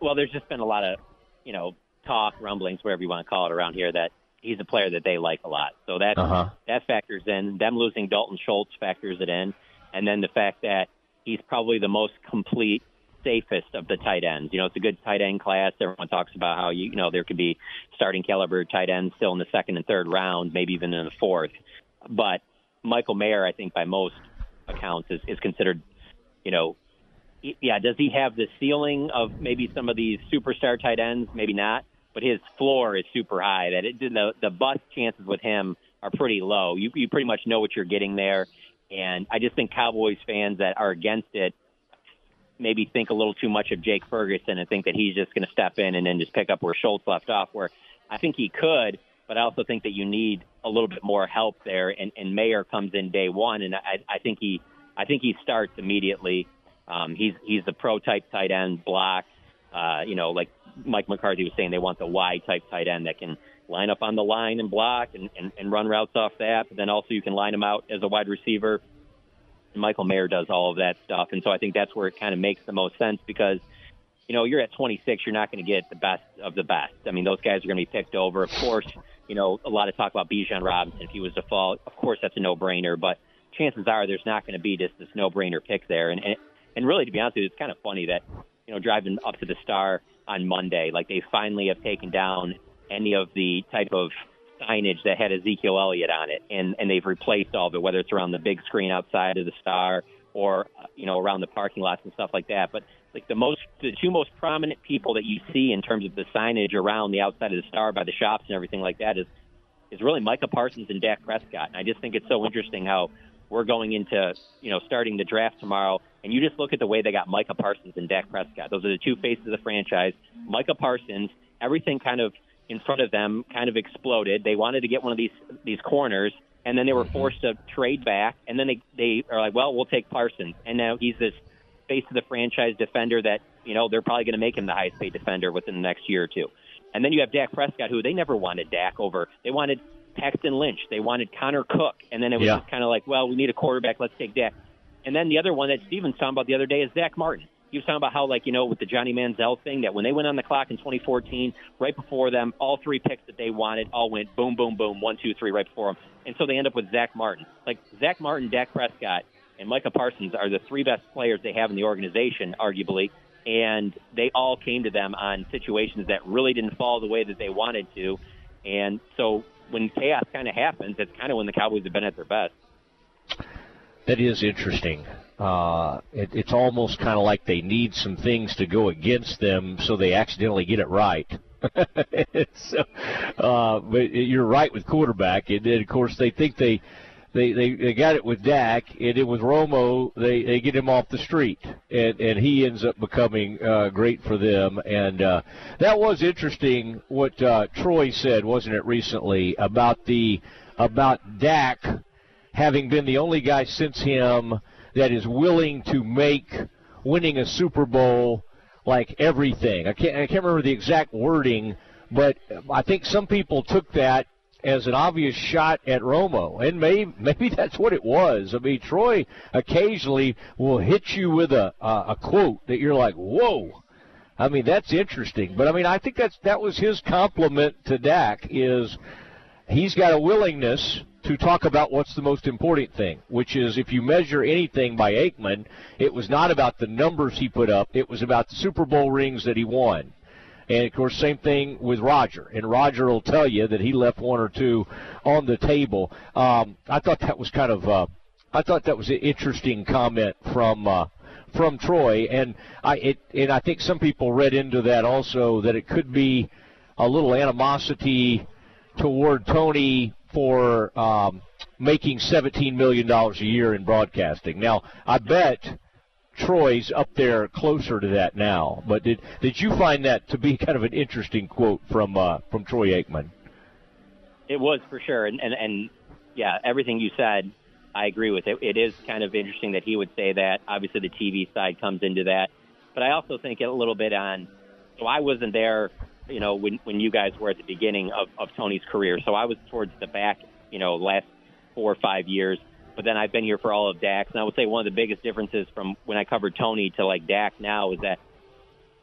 S24: Well, there's just been a lot of, you know, talk, rumblings, whatever you want to call it around here, that he's a player that they like a lot. So that
S2: uh-huh.
S24: that factors in. Them losing Dalton Schultz factors it in, and then the fact that he's probably the most complete, safest of the tight ends. You know, it's a good tight end class. Everyone talks about how you, you know there could be starting caliber tight ends still in the second and third round, maybe even in the fourth. But Michael Mayer, I think by most accounts, is, is considered, you know, yeah. Does he have the ceiling of maybe some of these superstar tight ends? Maybe not. but his floor is super high. That it, the the bust chances with him are pretty low. You you pretty much know what you're getting there, and I just think Cowboys fans that are against it maybe think a little too much of Jake Ferguson and think that he's just going to step in and then just pick up where Schultz left off. Where I think he could, but I also think that you need a little bit more help there. And, and Mayer comes in day one, and I, I think he, I think he starts immediately. Um, he's he's the pro type tight end block. Uh, you know, like Mike McCarthy was saying, they want the Y type tight end that can line up on the line and block and, and, and run routes off that. But then also you can line him out as a wide receiver. And Michael Mayer does all of that stuff, and so I think that's where it kind of makes the most sense because you know, you're at 26, you're not going to get the best of the best. I mean, those guys are going to be picked over. Of course, you know, a lot of talk about Bijan Robinson. If he was to fall, of course, that's a no-brainer. But chances are there's not going to be just this no-brainer pick there. And, and and really, to be honest with you, it's kind of funny that you know driving up to the Star on Monday, like they finally have taken down any of the type of signage that had Ezekiel Elliott on it, and and they've replaced all of it, whether it's around the big screen outside of the Star or uh, you know around the parking lots and stuff like that. But like the most the two most prominent people that you see in terms of the signage around the outside of the star by the shops and everything like that is is really Micah Parsons and Dak Prescott. And I just think it's so interesting how we're going into you know starting the draft tomorrow, and you just look at the way they got Micah Parsons and Dak Prescott. Those are the two faces of the franchise. Micah Parsons, everything kind of in front of them kind of exploded. They wanted to get one of these these corners, and then they were mm-hmm. forced to trade back, and then they they are like, well, we'll take Parsons, and now he's this face of the franchise defender that, you know, they're probably going to make him the highest paid defender within the next year or two. And then you have Dak Prescott, who they never wanted Dak over. They wanted Paxton Lynch. They wanted Connor Cook. And then it was
S2: Yeah.
S24: just kind of like, well, we need a quarterback. Let's take Dak. And then the other one that Stephen's talking about the other day is Zack Martin. He was talking about how, like, you know, with the Johnny Manziel thing, that when they went on the clock in 2014, right before them, all three picks that they wanted all went boom, boom, boom, one, two, three, right before them. And so they end up with Zack Martin. Like, Zack Martin, Dak Prescott, and Micah Parsons are the three best players they have in the organization, arguably. And they all came to them on situations that really didn't fall the way that they wanted to. And so when chaos kind of happens, it's kind of when the Cowboys have been at their best.
S2: That is interesting. Uh, it, it's almost kind of like they need some things to go against them, so they accidentally get it right. so, uh, but you're right with quarterback, and of course they think they they they, they got it with Dak, and then with Romo they they get him off the street, and and he ends up becoming uh, great for them. And uh, that was interesting what uh, Troy said, wasn't it recently about the about Dak having been the only guy since him that is willing to make winning a Super Bowl like everything. I can't I can't remember the exact wording, but I think some people took that as an obvious shot at Romo, and maybe maybe that's what it was. I mean, Troy occasionally will hit you with a a, a quote that you're like, whoa. I mean, that's interesting, but I mean, I think that's that was his compliment to Dak is he's got a willingness to talk about what's the most important thing, which is if you measure anything by Aikman, it was not about the numbers he put up, it was about the Super Bowl rings that he won. And of course, same thing with Roger. And Roger will tell you that he left one or two on the table. Um, I thought that was kind of, uh, I thought that was an interesting comment from uh, from Troy. And I it and I think some people read into that also that it could be a little animosity toward Tony for um, making $17 million a year in broadcasting. Now, I bet Troy's up there closer to that now. But did did you find that to be kind of an interesting quote from uh, from Troy Aikman?
S24: It was for sure, and, and and yeah, everything you said, I agree with it. It is kind of interesting that he would say that. Obviously, the TV side comes into that, but I also think a little bit on. So I wasn't there, you know, when when you guys were at the beginning of of Tony's career. So I was towards the back, you know, last four or five years. But then I've been here for all of Dak's, and I would say one of the biggest differences from when I covered Tony to like Dak now is that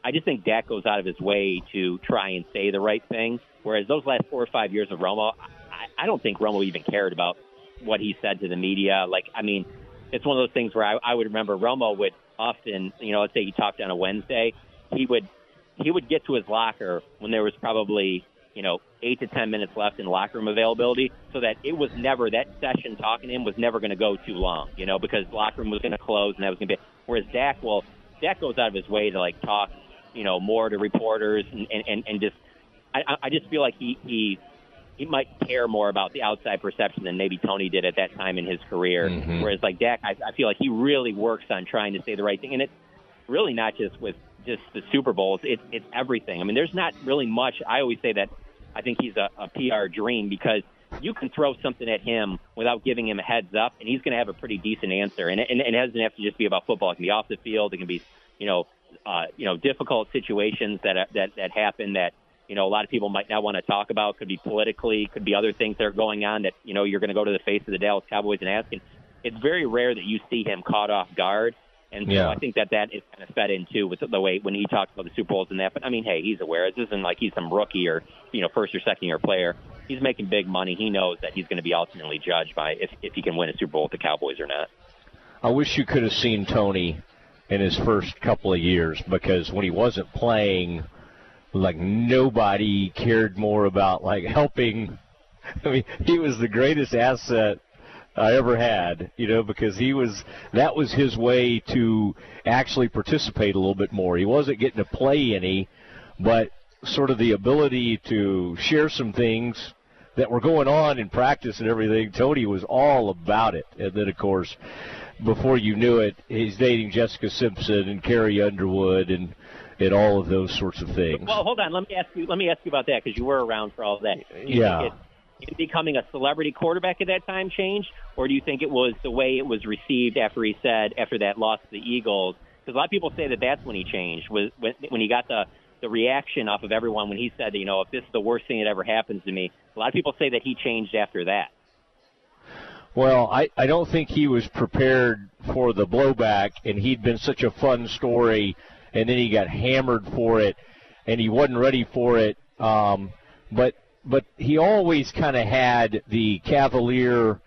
S24: I just think Dak goes out of his way to try and say the right thing. Whereas those last four or five years of Romo, I, I don't think Romo even cared about what he said to the media. Like, I mean, it's one of those things where I, I would remember Romo would often, you know, let's say he talked on a Wednesday, he would he would get to his locker when there was probably you know eight to ten minutes left in locker room availability, so that it was never that session talking to him was never going to go too long, you know, because locker room was going to close and that was going to be. Whereas Dak, well, Dak goes out of his way to like talk, you know, more to reporters and and and, and just I, I just feel like he he he might care more about the outside perception than maybe Tony did at that time in his career.
S2: Mhm.
S24: Whereas like Dak, I, I feel like he really works on trying to say the right thing, and it's really not just with just the Super Bowls. It's it's everything. I mean, there's not really much. I always say that I think he's a, a PR dream because you can throw something at him without giving him a heads up, and he's going to have a pretty decent answer. And it, and it doesn't have to just be about football. It can be off the field. It can be, you know, uh, you know, difficult situations that that that happen that you know a lot of people might not want to talk about. Could be politically, could be other things that are going on that you know you're going to go to the face of the Dallas Cowboys and ask. And it's very rare that you see him caught off guard. And so
S2: Yeah.
S24: I think that that is kind of fed in too with the way when he talks about the Super Bowls and that. But I mean, hey, he's aware. This isn't like he's some rookie or you know first or second year player. He's making big money. He knows that he's going to be ultimately judged by if if he can win a Super Bowl with the Cowboys or not.
S2: I wish you could have seen Tony in his first couple of years because when he wasn't playing, like nobody cared more about like helping. I mean, he was the greatest asset I ever had, you know, because he was that was his way to actually participate a little bit more. He wasn't getting to play any, but sort of the ability to share some things that were going on in practice and everything. Tony was all about it, and then of course, before you knew it, he's dating Jessica Simpson and Carrie Underwood and and all of those sorts of things.
S24: Well, hold on. Let me ask you. Let me ask you about that because you were around for all that. You
S2: Yeah.
S24: It, it becoming a celebrity quarterback at that time changed, or do you think it was the way it was received after he said after that loss to the Eagles? Because a lot of people say that that's when he changed was when when he got the the reaction off of everyone when he said, you know, if this is the worst thing that ever happens to me. A lot of people say that he changed after that.
S2: Well, I, I don't think he was prepared for the blowback, and he'd been such a fun story, and then he got hammered for it, and he wasn't ready for it. Um, but but he always kind of had the cavalier,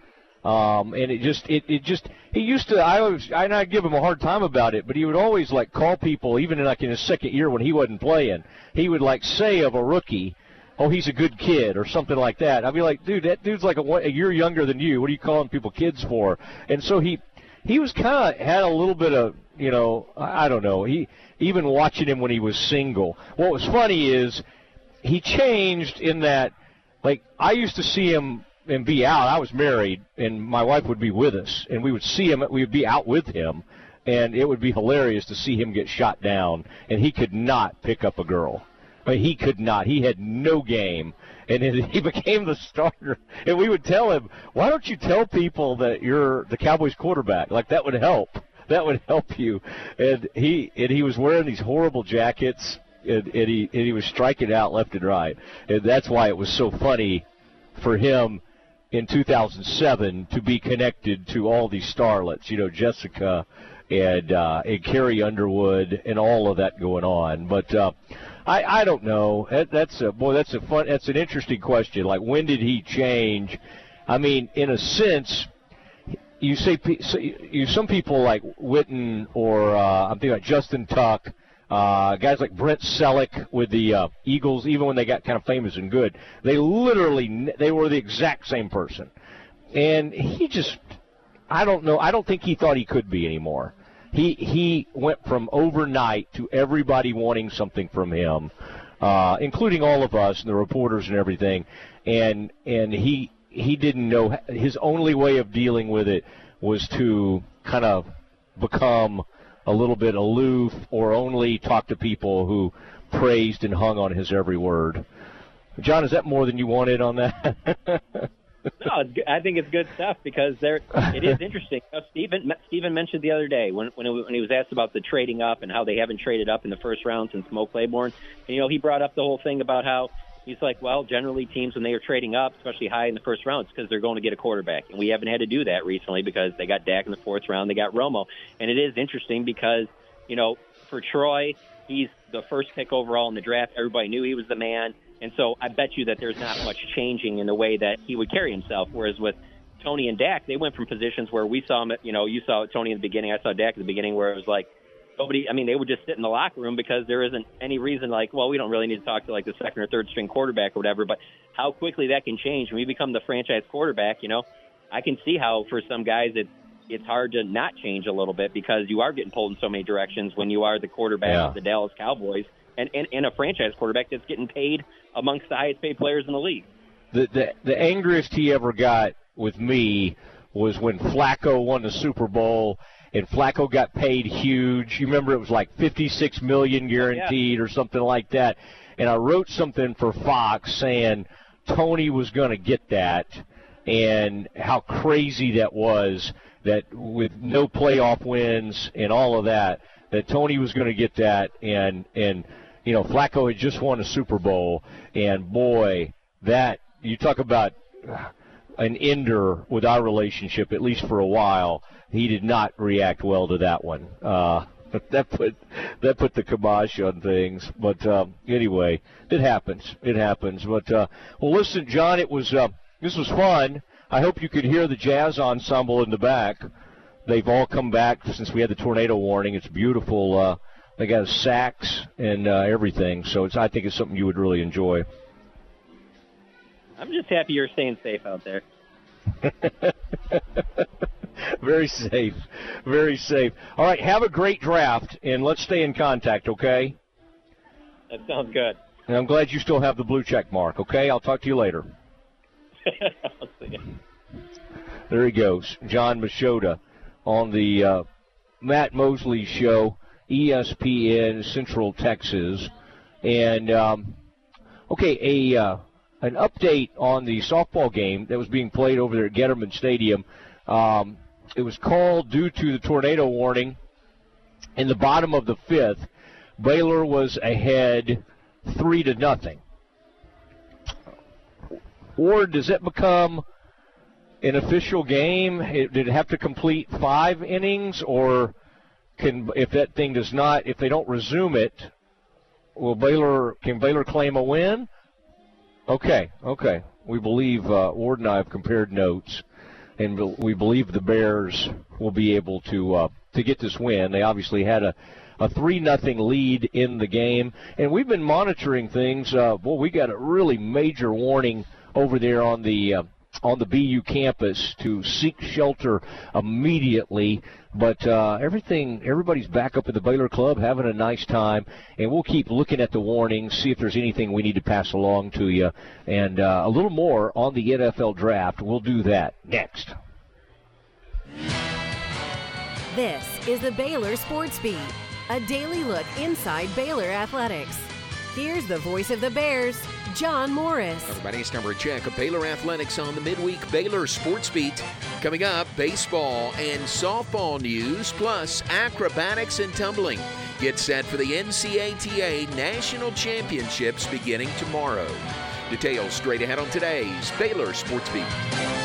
S2: um, and it just it, it just he used to. I always I not give him a hard time about it, but he would always like call people, even in like in his second year when he wasn't playing, he would like say of a rookie oh, he's a good kid or something like that. I'd be like, dude, that dude's like a, a year younger than you. What are you calling people kids for? And so he he was kind of had a little bit of you know I don't know. He even watching him when he was single. What was funny is he changed in that like I used to see him and be out. I was married and my wife would be with us and we would see him we would be out with him and it would be hilarious to see him get shot down and he could not pick up a girl. I mean, he could not. He had no game, and he became the starter. And we would tell him, "Why don't you tell people that you're the Cowboys quarterback? Like that would help. That would help you." And he and he was wearing these horrible jackets, and, and he and he was striking out left and right. And that's why it was so funny for him in 2007 to be connected to all these starlets. You know, Jessica and uh, and Carrie Underwood and all of that going on. But uh, I I don't know. That, that's a boy. That's a fun. That's an interesting question. Like when did he change? I mean, in a sense, you say you some people like Witten or uh, I'm thinking about Justin Tuck. Uh, guys like Brent Celek with the uh, Eagles, even when they got kind of famous and good, they literally they were the exact same person, and he just I don't know. I don't think he thought he could be anymore. He he went from overnight to everybody wanting something from him, uh, including all of us and the reporters and everything. And and he he didn't know his only way of dealing with it was to kind of become a little bit aloof or only talk to people who praised and hung on his every word. Jon, is that more than you wanted on that?
S24: no, I think it's good stuff because there it is interesting. You know, Stephen Stephen mentioned the other day when when, it, when he was asked about the trading up and how they haven't traded up in the first round since Mo Claiborne. And, you know, he brought up the whole thing about how he's like, well, generally teams when they are trading up, especially high in the first round, it's because they're going to get a quarterback, and we haven't had to do that recently because they got Dak in the fourth round, they got Romo, and it is interesting because you know for Troy, he's the first pick overall in the draft. Everybody knew he was the man. And so I bet you that there's not much changing in the way that he would carry himself. Whereas with Tony and Dak, they went from positions where we saw him, you know, you saw Tony in the beginning, I saw Dak at the beginning, where it was like nobody, I mean, they would just sit in the locker room because there isn't any reason like, well, we don't really need to talk to like the second or third string quarterback or whatever. But how quickly that can change when you become the franchise quarterback, you know, I can see how for some guys it's it's hard to not change a little bit because you are getting pulled in so many directions when you are the quarterback
S2: Yeah.
S24: of the Dallas Cowboys and, and, and a franchise quarterback that's getting paid amongst the highest paid players in the league.
S2: The the the angriest he ever got with me was when Flacco won the Super Bowl and Flacco got paid huge. You remember it was like 56 million guaranteed or something like that. And I wrote something for Fox saying Tony was going to get that and how crazy that was that with no playoff wins and all of that that Tony was going to get that and and you know Flacco had just won a Super Bowl and boy that you talk about an ender with our relationship at least for a while he did not react well to that one uh that put that put the kibosh on things but um anyway it happens it happens but uh well listen Jon it was uh this was fun I hope you could hear the jazz ensemble in the back they've all come back since we had the tornado warning. It's beautiful. Uh, they got a sax and uh, everything, so it's I think it's something you would really enjoy.
S24: I'm just happy you're staying safe out there.
S2: very safe, very safe. All right, have a great draft, and let's stay in contact, okay?
S24: That sounds good.
S2: And I'm glad you still have the blue check mark. Okay, I'll talk to you later.
S24: You.
S2: There he goes, Jon Machota on the uh, Matt Mosley show, ESPN Central Texas, and um, okay, a uh, an update on the softball game that was being played over there at Getterman Stadium. Um, it was called due to the tornado warning in the bottom of the fifth. Baylor was ahead three to nothing. Or does it become an official game? It, did it have to complete five innings, or can if that thing does not, if they don't resume it, will Baylor can Baylor claim a win? Okay, okay. We believe uh, Ward and I have compared notes, and we believe the Bears will be able to uh, to get this win. They obviously had a a three nothing lead in the game, and we've been monitoring things. Uh, well, we got a really major warning over there on the uh, on the BU campus to seek shelter immediately. But uh, everything, everybody's back up at the Baylor Club, having a nice time, and we'll keep looking at the warnings, see if there's anything we need to pass along to you, and uh, a little more on the NFL draft. We'll do that next.
S25: This is the Baylor Sports Beat, a daily look inside Baylor athletics. Here's the voice of the Bears, John Morris.
S10: Everybody, it's number check of Baylor Athletics on the midweek Baylor Sports Beat. Coming up, baseball and softball news, plus acrobatics and tumbling. Get set for the NCATA National Championships beginning tomorrow. Details straight ahead on today's Baylor Sports Beat.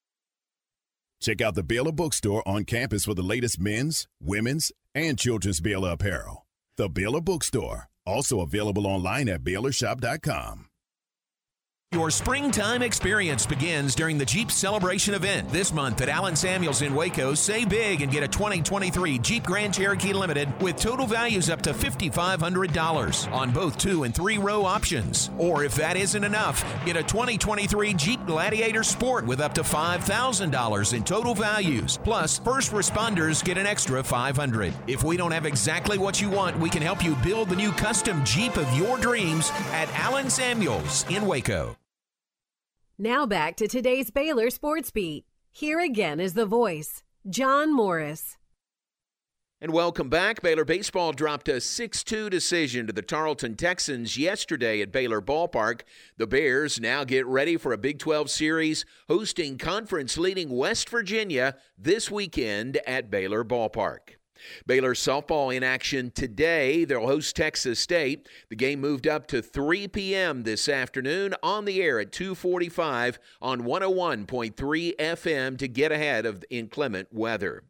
S4: Check out the Baylor Bookstore on campus for the latest men's, women's, and children's Baylor apparel. The Baylor Bookstore, also available online at BaylorShop.com.
S26: Your springtime experience begins during the Jeep Celebration event this month at Allen Samuels in Waco. Say big and get a 2023 Jeep Grand Cherokee Limited with total values up to $5,500 on both two and three row options. Or if that isn't enough, get a 2023 Jeep Gladiator Sport with up to $5,000 in total values. Plus, first responders get an extra $500. If we don't have exactly what you want, we can help you build the new custom Jeep of your dreams at Allen Samuels in Waco.
S25: Now back to today's Baylor Sports Beat. Here again is the voice, John Morris.
S10: And welcome back. Baylor Baseball dropped a 6 2 decision to the Tarleton Texans yesterday at Baylor Ballpark. The Bears now get ready for a Big 12 series hosting conference leading West Virginia this weekend at Baylor Ballpark. Baylor softball in action today. They'll host Texas State. The game moved up to 3 p.m. this afternoon on the air at 245 on 101.3 FM to get ahead of inclement weather.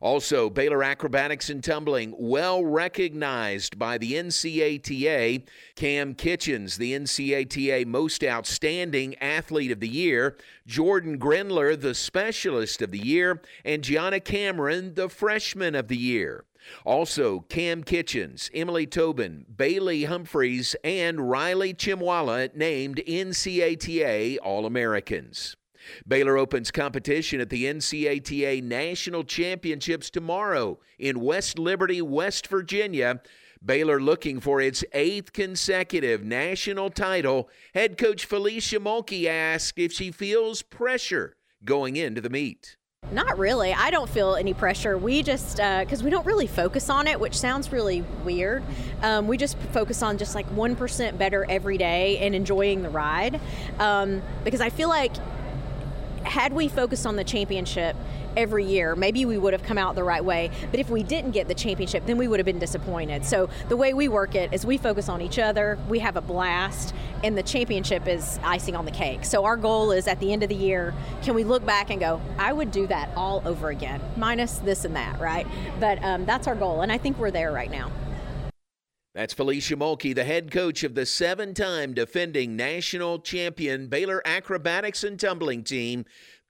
S10: Also, Baylor Acrobatics and Tumbling, well recognized by the NCATA. Cam Kitchens, the NCATA Most Outstanding Athlete of the Year. Jordan Grindler, the Specialist of the Year. And Gianna Cameron, the Freshman of the Year. Also, Cam Kitchens, Emily Tobin, Bailey Humphreys, and Riley Chimwala named NCATA All Americans. Baylor opens competition at the NCATA National Championships tomorrow in West Liberty, West Virginia. Baylor looking for its eighth consecutive national title. Head coach Felicia Mulkey asked if she feels pressure going into the meet.
S27: Not really. I don't feel any pressure. We just, because uh, we don't really focus on it, which sounds really weird. Um, we just focus on just like 1% better every day and enjoying the ride. Um, because I feel like had we focused on the championship every year, maybe we would have come out the right way. But if we didn't get the championship, then we would have been disappointed. So the way we work it is we focus on each other, we have a blast, and the championship is icing on the cake. So our goal is at the end of the year, can we look back and go, I would do that all over again, minus this and that, right? But um, that's our goal, and I think we're there right now.
S10: That's Felicia Mulkey, the head coach of the seven time defending national champion Baylor Acrobatics and Tumbling team.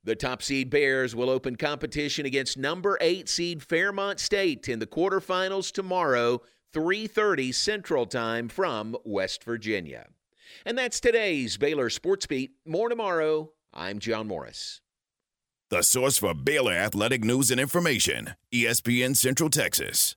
S10: The top seed Bears will open competition against number 8 seed Fairmont State in the quarterfinals tomorrow, 3:30 Central Time from West Virginia. And that's today's Baylor Sports Beat. More tomorrow. I'm John Morris.
S4: The source for Baylor athletic news and information, ESPN Central Texas.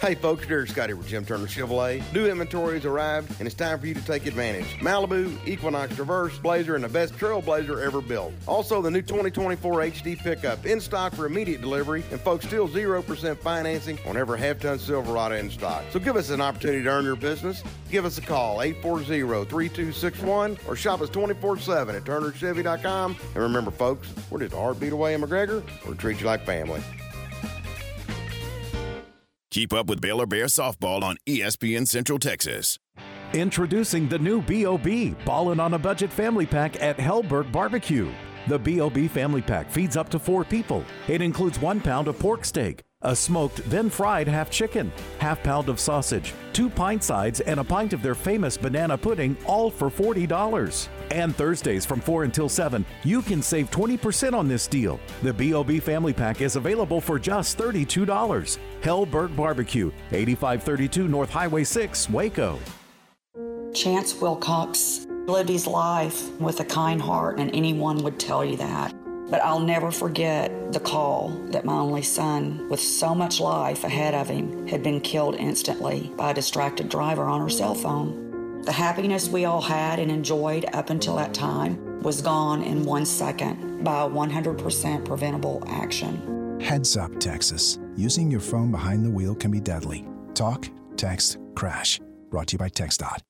S9: Hey folks, Derek Scott here with Jim Turner Chevrolet. New inventory has arrived and it's time for you to take advantage. Malibu, Equinox Traverse, Blazer, and the best Trailblazer ever built. Also, the new 2024 HD pickup in stock for immediate delivery, and folks, still 0% financing on every half-ton Silverado in stock. So give us an opportunity to earn your business. Give us a call, 840-3261, or shop us 24-7 at turnerchevy.com. And remember, folks, we're just a heartbeat away in McGregor. we treat you like family.
S4: Keep up with Baylor Bear softball on ESPN Central Texas.
S12: Introducing the new BOB Ballin' on a Budget Family Pack at Helberg Barbecue. The BOB Family Pack feeds up to four people. It includes one pound of pork steak, a smoked, then fried half chicken, half pound of sausage, two pint sides, and a pint of their famous banana pudding, all for $40. And Thursdays from 4 until 7, you can save 20% on this deal. The BOB Family Pack is available for just $32. Helberg Barbecue, 8532 North Highway 6, Waco.
S28: Chance Wilcox lived his life with a kind heart, and anyone would tell you that. But I'll never forget the call that my only son, with so much life ahead of him, had been killed instantly by a distracted driver on her cell phone. The happiness we all had and enjoyed up until that time was gone in one second by a 100% preventable action.
S29: Heads up, Texas. Using your phone behind the wheel can be deadly. Talk, text, crash. Brought to you by TxDOT.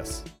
S30: this.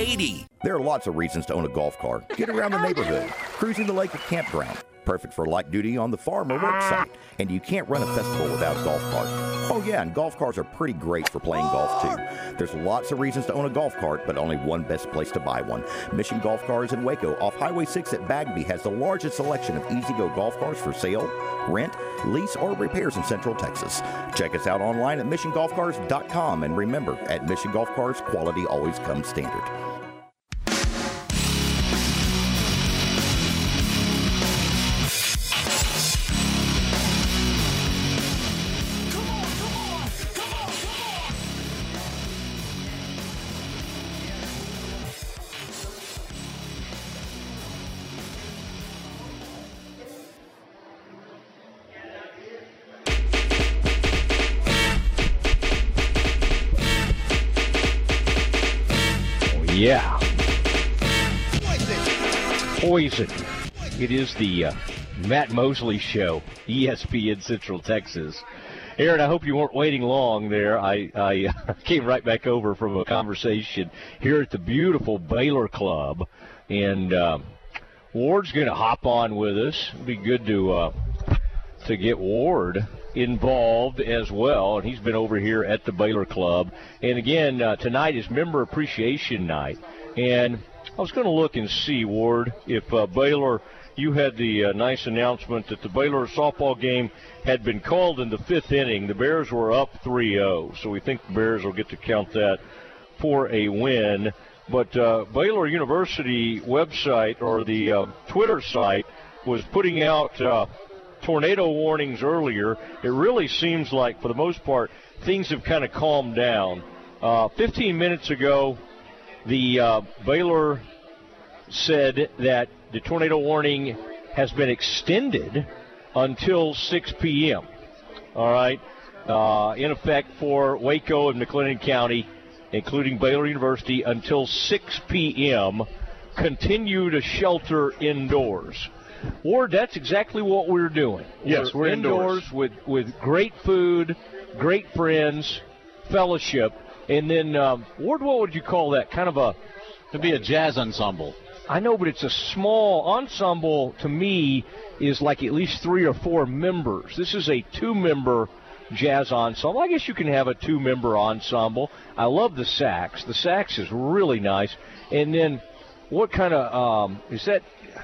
S10: 8080.
S19: There are lots of reasons to own a golf car. Get around the neighborhood, cruising the lake at campground perfect for light duty on the farm or work site. And you can't run a festival without a golf cart. Oh, yeah, and golf carts are pretty great for playing golf, too. There's lots of reasons to own a golf cart, but only one best place to buy one. Mission Golf Cars in Waco off Highway 6 at Bagby has the largest selection of E-Z-GO golf carts for sale, rent, lease, or repairs in Central Texas. Check us out online at missiongolfcars.com and remember, at Mission Golf Cars, quality always comes standard.
S2: Poison. It is the uh, Matt Mosley Show, ESPN Central Texas. Aaron, I hope you weren't waiting long there. I, I came right back over from a conversation here at the beautiful Baylor Club, and uh, Ward's going to hop on with us. It'd be good to uh, to get Ward involved as well, and he's been over here at the Baylor Club. And again, uh, tonight is Member Appreciation Night, and I was going to look and see Ward if uh, Baylor. You had the uh, nice announcement that the Baylor softball game had been called in the fifth inning. The Bears were up 3-0, so we think the Bears will get to count that for a win. But uh, Baylor University website or the uh, Twitter site was putting out uh, tornado warnings earlier. It really seems like, for the most part, things have kind of calmed down. Uh, 15 minutes ago, the uh, Baylor said that the tornado warning has been extended until 6 p.m. All right, uh, in effect for Waco and McLennan County, including Baylor University, until 6 p.m. Continue to shelter indoors. Ward, that's exactly what we're doing.
S31: Yes, we're
S2: indoors, with with great food, great friends, fellowship, and then um, Ward, what would you call that? Kind of a
S31: to be a jazz ensemble.
S2: I know, but it's a small ensemble. To me, is like at least three or four members. This is a two-member jazz ensemble. I guess you can have a two-member ensemble. I love the sax. The sax is really nice. And then, what kind of um, is that?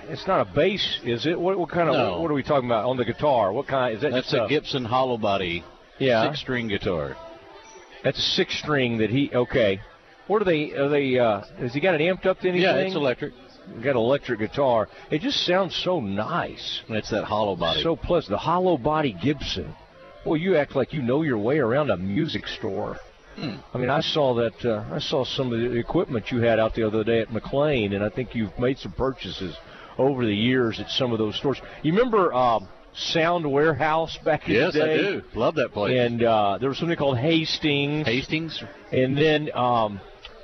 S2: It's not a bass, is it? What, what kind of?
S31: No.
S2: What, what are we talking about on the guitar? What kind is that?
S31: That's
S2: just
S31: a Gibson hollow body,
S2: Yeah.
S31: six string guitar.
S2: That's a six string that he. Okay. What are they? Are they? Uh, has he got it amped up to anything?
S31: Yeah, it's electric.
S2: Got an electric guitar. It just sounds so nice.
S31: It's that hollow body.
S2: So pleasant. The hollow body Gibson. Well, you act like you know your way around a music store.
S31: Hmm.
S2: I mean, I saw that. Uh, I saw some of the equipment you had out the other day at McLane, and I think you've made some purchases over the years at some of those stores. You remember um, Sound Warehouse back in
S31: Yes,
S2: the
S31: I do. Love that place.
S2: And uh, there was something called Hastings.
S31: Hastings.
S2: And then um,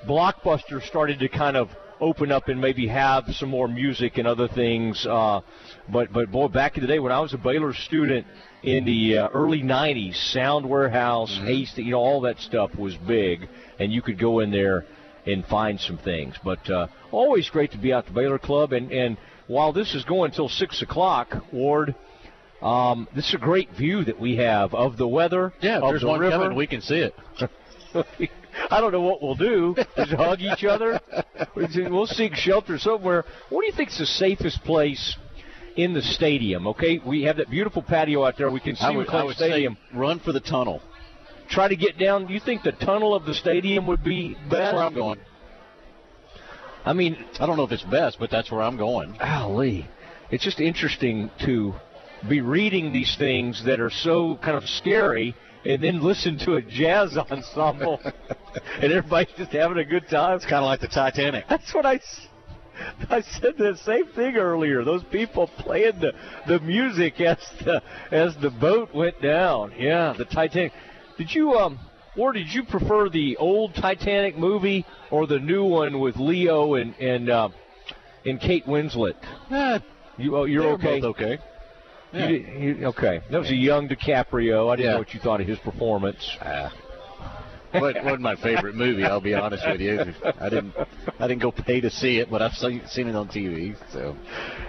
S2: Blockbuster started to kind of open up and maybe have some more music and other things. Uh, but but boy, back in the day when I was a Baylor student in the uh, early '90s, Sound Warehouse,
S31: Mm-hmm.
S2: Hastings, you know, all that stuff was big, and you could go in there and find some things. But uh, always great to be out the Baylor Club. And and while this is going until six o'clock, Ward. Um, this is a great view that we have of the weather.
S31: Yeah, if
S2: of
S31: there's
S2: the
S31: one
S2: river.
S31: coming, we can see it.
S2: I don't know what we'll do. Just hug each other. We'll seek shelter somewhere. What do you think is the safest place in the stadium? Okay, we have that beautiful patio out there. We can see
S31: I would, I would
S2: Stadium.
S31: say run for the tunnel.
S2: Try to get down. You think the tunnel of the stadium would be
S31: That's
S2: best?
S31: where I'm going.
S2: I mean,
S31: I don't know if it's best, but that's where I'm going.
S2: Golly, it's just interesting to be reading these things that are so kind of scary, and then listen to a jazz ensemble, and everybody's just having a good time. It's
S31: kind of like the Titanic.
S2: That's what I. I said the same thing earlier. Those people playing the the music as the as the boat went down. Yeah, the Titanic. Did you um or did you prefer the old Titanic movie or the new one with Leo and and uh, and Kate Winslet?
S31: Eh,
S2: You oh, you're okay.
S31: both okay. Yeah.
S2: You, you, okay, that was a young DiCaprio. I didn't
S31: Yeah.
S2: know what you thought of his performance.
S31: What wasn't my favorite movie. I'll be honest with you. I didn't. I didn't go pay to see it, but I've seen it on TV. So,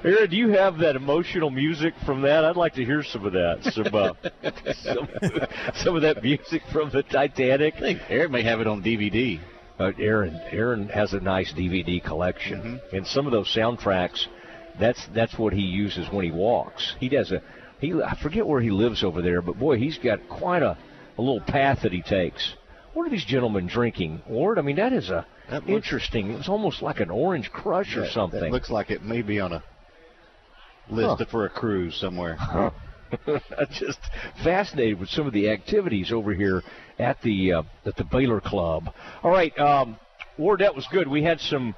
S2: Aaron, do you have that emotional music from that? I'd like to hear some of that. Some uh, some, some of that music from the Titanic.
S31: Aaron may have it on DVD.
S2: Uh, Aaron, Aaron has a nice DVD collection,
S31: Mm-hmm.
S2: and some of those soundtracks. That's that's what he uses when he walks. He does a he. I forget where he lives over there, but boy, he's got quite a, a little path that he takes. What are these gentlemen drinking, Ward? I mean, that is a
S31: That looks-
S2: interesting. It's almost like an orange crush or something.
S31: Looks like it may be on a list
S2: Huh.
S31: for a cruise somewhere.
S2: I'm just fascinated with some of the activities over here at the uh, at the Baylor Club. All right, um, Ward, that was good. We had some.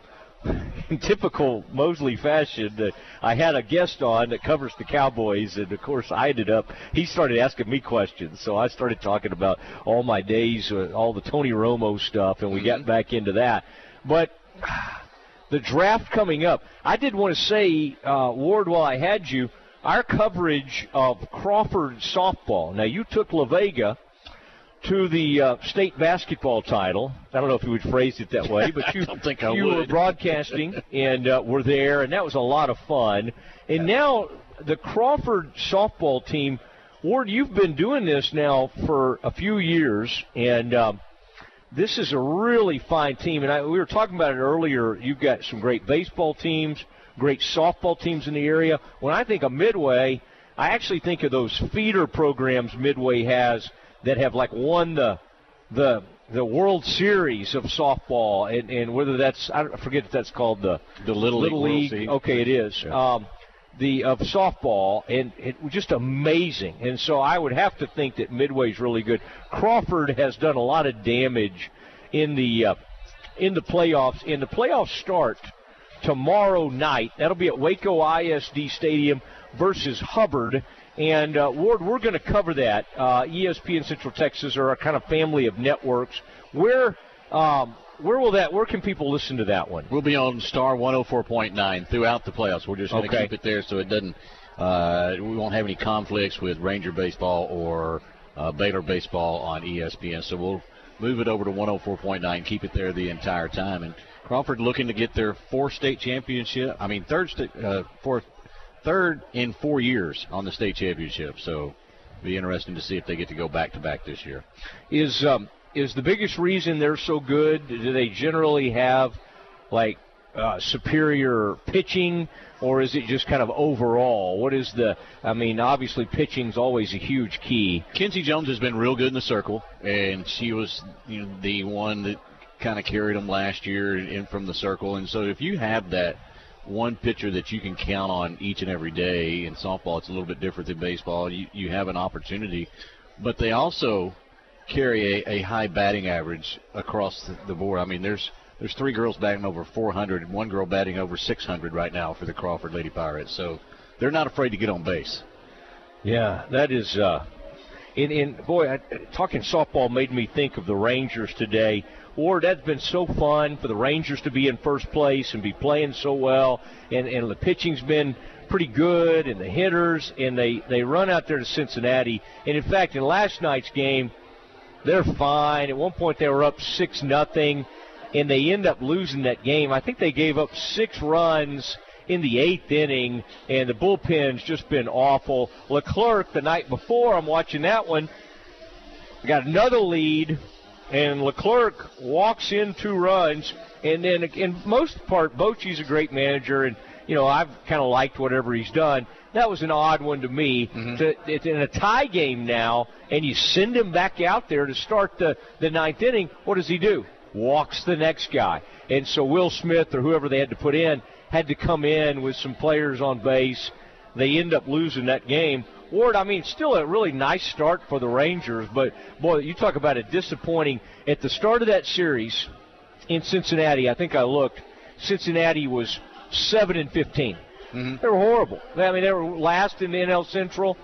S2: In typical Mosley fashion, uh, I had a guest on that covers the Cowboys, and of course, I ended up. He started asking me questions, so I started talking about all my days, uh, all the Tony Romo stuff, and we got back into that. But the draft coming up. I did want to say, uh, Ward, while I had you, our coverage of Crawford softball. Now, you took La Vega to the uh, state basketball title. I don't know if you would phrase it that way, but you,
S31: don't think I
S2: you were broadcasting and uh, were there, and that was a lot of fun. And now the Crawford softball team, Ward, you've been doing this now for a few years, and um, this is a really fine team. And I, we were talking about it earlier. You've got some great baseball teams, great softball teams in the area. When I think of Midway, I actually think of those feeder programs Midway has that have like won the the the World Series of softball, and, and whether that's I forget if that's called the
S31: The Little League
S2: League.
S31: Series.
S2: Okay, it is. Um, the of softball, and it was just amazing. And so I would have to think that Midway's really good. Crawford has done a lot of damage in the uh, in the playoffs. And the playoffs start tomorrow night. That'll be at Waco ISD Stadium versus Hubbard. And uh, Ward, we're going to cover that. Uh, ESPN Central Texas are a kind of family of networks. Where um, where will that? Where can people listen to that one?
S31: We'll be on Star 104.9 throughout the playoffs. We're just going to
S2: Okay.
S31: keep it there so it doesn't. Uh, we won't have any conflicts with Ranger baseball or uh, Baylor baseball on ESPN. So we'll move it over to 104.9, keep it there the entire time. And Crawford looking to get their fourth state championship. I mean, third state, uh, fourth, third in four years on the state championship. So be interesting to see if they get to go back to back this year.
S2: is um, is the biggest reason they're so good? Do they generally have like uh, superior pitching, or is it just kind of overall? What is the? I mean, obviously pitching's always a huge key.
S31: Kenzie Jones has been real good in the circle, and she was you know, the one that kind of carried them last year in from the circle. And so if you have that one pitcher that you can count on each and every day in softball, it's a little bit different than baseball. You, you have an opportunity, but they also carry a, a high batting average across the, the board. I mean, there's there's three girls batting over 400 and one girl batting over 600 right now for the Crawford Lady Pirates. So they're not afraid to get on base.
S2: Yeah, that is. Uh, in, in boy, I, talking softball made me think of the Rangers today. Ward, that's been so fun for the Rangers to be in first place and be playing so well, and and the pitching's been pretty good, and the hitters, and they they run out there to Cincinnati, and in fact, in last night's game, they're fine. At one point, they were up six nothing, and they end up losing that game. I think they gave up six runs in the eighth inning, and the bullpen's just been awful. Leclerc the night before, I'm watching that one, got another lead, and Leclerc walks in two runs, and then in most part, Bochy's a great manager, and you know I've kind of liked whatever he's done. That was an odd one to me. Mm-hmm. To, it's in a tie game now, and you send him back out there to start the the ninth inning. What does he do? Walks the next guy, and so Will Smith or whoever they had to put in had to come in with some players on base. They end up losing that game. Ward, I mean, still a really nice start for the Rangers, but boy, you talk about it disappointing. At the start of that series in Cincinnati, I think I looked, Cincinnati was 7 and 15. They were horrible. I mean, they were last in the NL Central,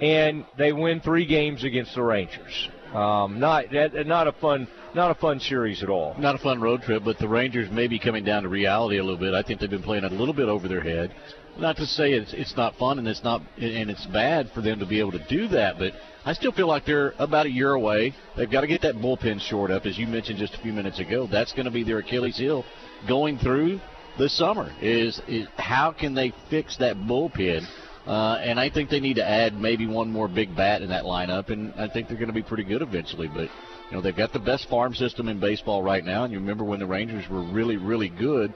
S2: and they win three games against the Rangers. Um, not that, not a fun not a fun series at all.
S31: Not a fun road trip, but the Rangers may be coming down to reality a little bit. I think they've been playing a little bit over their head. Not to say it's it's not fun and it's not and it's bad for them to be able to do that, but I still feel like they're about a year away. They've got to get that bullpen short up, as you mentioned just a few minutes ago. That's going to be their Achilles heel going through the summer. Is, is how can they fix that bullpen? Uh, and I think they need to add maybe one more big bat in that lineup, and I think they're going to be pretty good eventually. But you know they've got the best farm system in baseball right now, and you remember when the Rangers were really, really good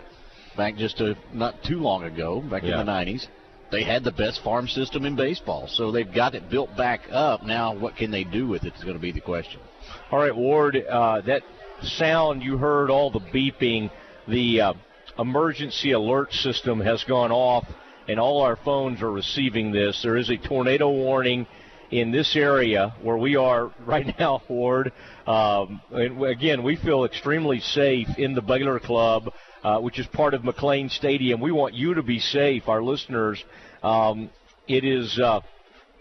S31: back just not too long ago, back
S2: Yeah.
S31: in the '90s. They had the best farm system in baseball, so they've got it built back up. Now, what can they do with it is going to be the question.
S2: All right, Ward, uh, that sound you heard, all the beeping, the uh, emergency alert system has gone off, and all our phones are receiving this. There is a tornado warning in this area where we are right now, Ward. Um, and again, we feel extremely safe in the Baylor Club, uh, which is part of McLane Stadium. We want you to be safe, our listeners. Um, it is. Uh,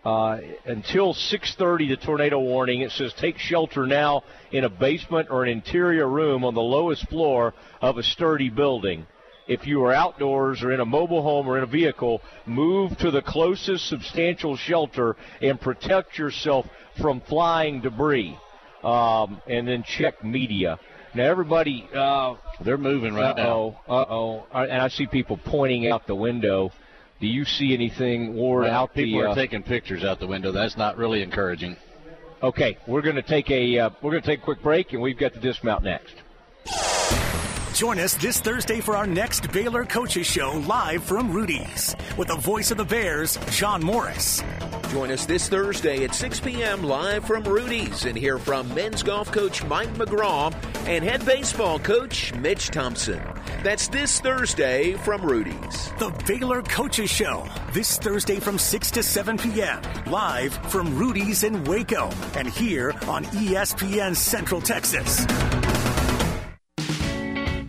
S2: uh, until 6:30, the tornado warning. It says take shelter now in a basement or an interior room on the lowest floor of a sturdy building. If you are outdoors or in a mobile home or in a vehicle, move to the closest substantial shelter and protect yourself from flying debris. Um, and then check media. Now, everybody, uh,
S31: they're moving right now.
S2: Uh oh, uh oh, and I see people pointing out the window. Do you see anything, Ward,
S31: Well,
S2: out
S31: people
S2: the?
S31: are
S2: uh,
S31: taking pictures out the window. That's not really encouraging.
S2: Okay, we're going to take a uh, we're going to take a quick break, and we've got the dismount next.
S32: Join us this Thursday for our next Baylor Coaches Show live from Rudy's with the voice of the Bears, John Morris.
S10: Join us this Thursday at 6 p.m. live from Rudy's and hear from men's golf coach Mike McGraw and head baseball coach Mitch Thompson. That's this Thursday from Rudy's.
S32: The Baylor Coaches Show this Thursday from 6 to 7 p.m. live from Rudy's in Waco and here on ESPN Central Texas.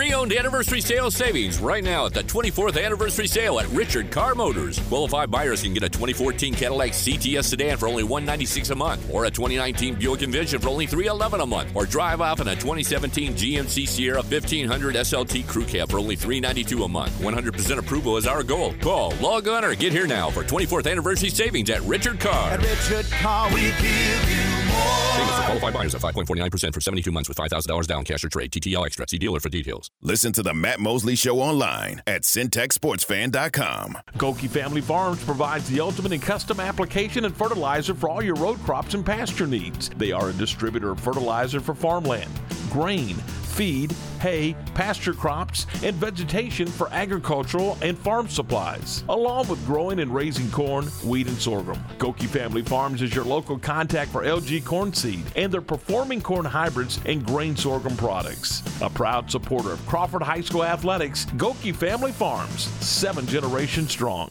S15: Pre-owned anniversary sale savings right now at the 24th anniversary sale at Richard Car Motors. Qualified buyers can get a 2014 Cadillac CTS sedan for only 196 a month, or a 2019 Buick Envision for only 311 a month, or drive off in a 2017 GMC Sierra 1500 SLT Crew Cab for only 392 a month. 100% approval is our goal. Call, log on, or get here now for 24th anniversary savings at Richard Car.
S33: At Richard Car, we give you.
S15: Payments for qualified buyers at 5.49% for 72 months with $5,000 down cash or trade. TTL Extra. See dealer for details.
S4: Listen to the Matt Mosley Show online at centexsportsfan.com.
S18: Goki Family Farms provides the ultimate in custom application and fertilizer for all your road crops and pasture needs. They are a distributor of fertilizer for farmland, grain, feed, hay, pasture crops, and vegetation for agricultural and farm supplies, along with growing and raising corn, wheat, and sorghum. Goki Family Farms is your local contact for LG corn seed and their performing corn hybrids and grain sorghum products. A proud supporter of Crawford High School athletics, Goki Family Farms, seven generations strong.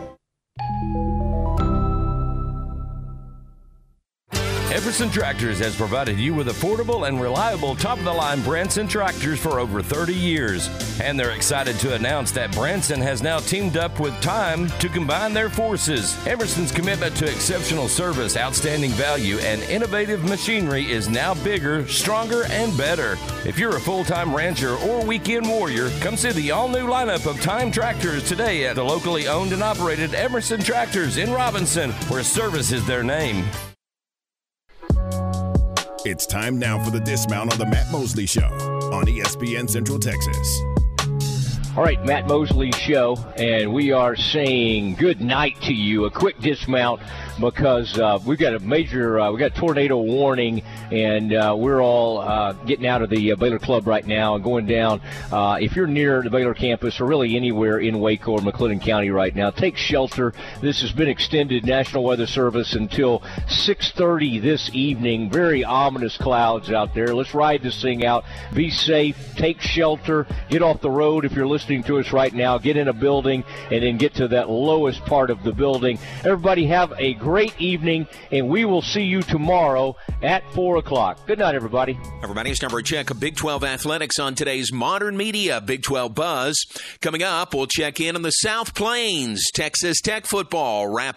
S23: Everson Tractors has provided you with affordable and reliable top of the line Branson tractors for over 30 years. And they're excited to announce that Branson has now teamed up with TYM to combine their forces. Emerson's commitment to exceptional service, outstanding value, and innovative machinery is now bigger, stronger, and better. If you're a full time rancher or weekend warrior, come see the all new lineup of TYM tractors today at the locally owned and operated Emerson Tractors in Robinson, where service is their name.
S4: It's time now for the dismount on the Matt Mosley Show on ESPN Central Texas.
S2: All right, Matt Mosley Show, and we are saying good night to you. A quick dismount because uh, we've got a major, uh, we got tornado warning, and uh, we're all uh, getting out of the uh, Baylor Club right now and going down. Uh, if you're near the Baylor campus or really anywhere in Waco or McLennan County right now, take shelter. This has been extended National Weather Service until 6:30 this evening. Very ominous clouds out there. Let's ride this thing out. Be safe. Take shelter. Get off the road if you're listening to us right now. Get in a building and then get to that lowest part of the building. Everybody have a great evening, and we will see you tomorrow at 4 o'clock. Good night, everybody. Everybody,
S10: Everybody's number check of Big 12 athletics on today's Modern Media Big 12 Buzz. Coming up, we'll check in on the South Plains, Texas Tech football, wrapping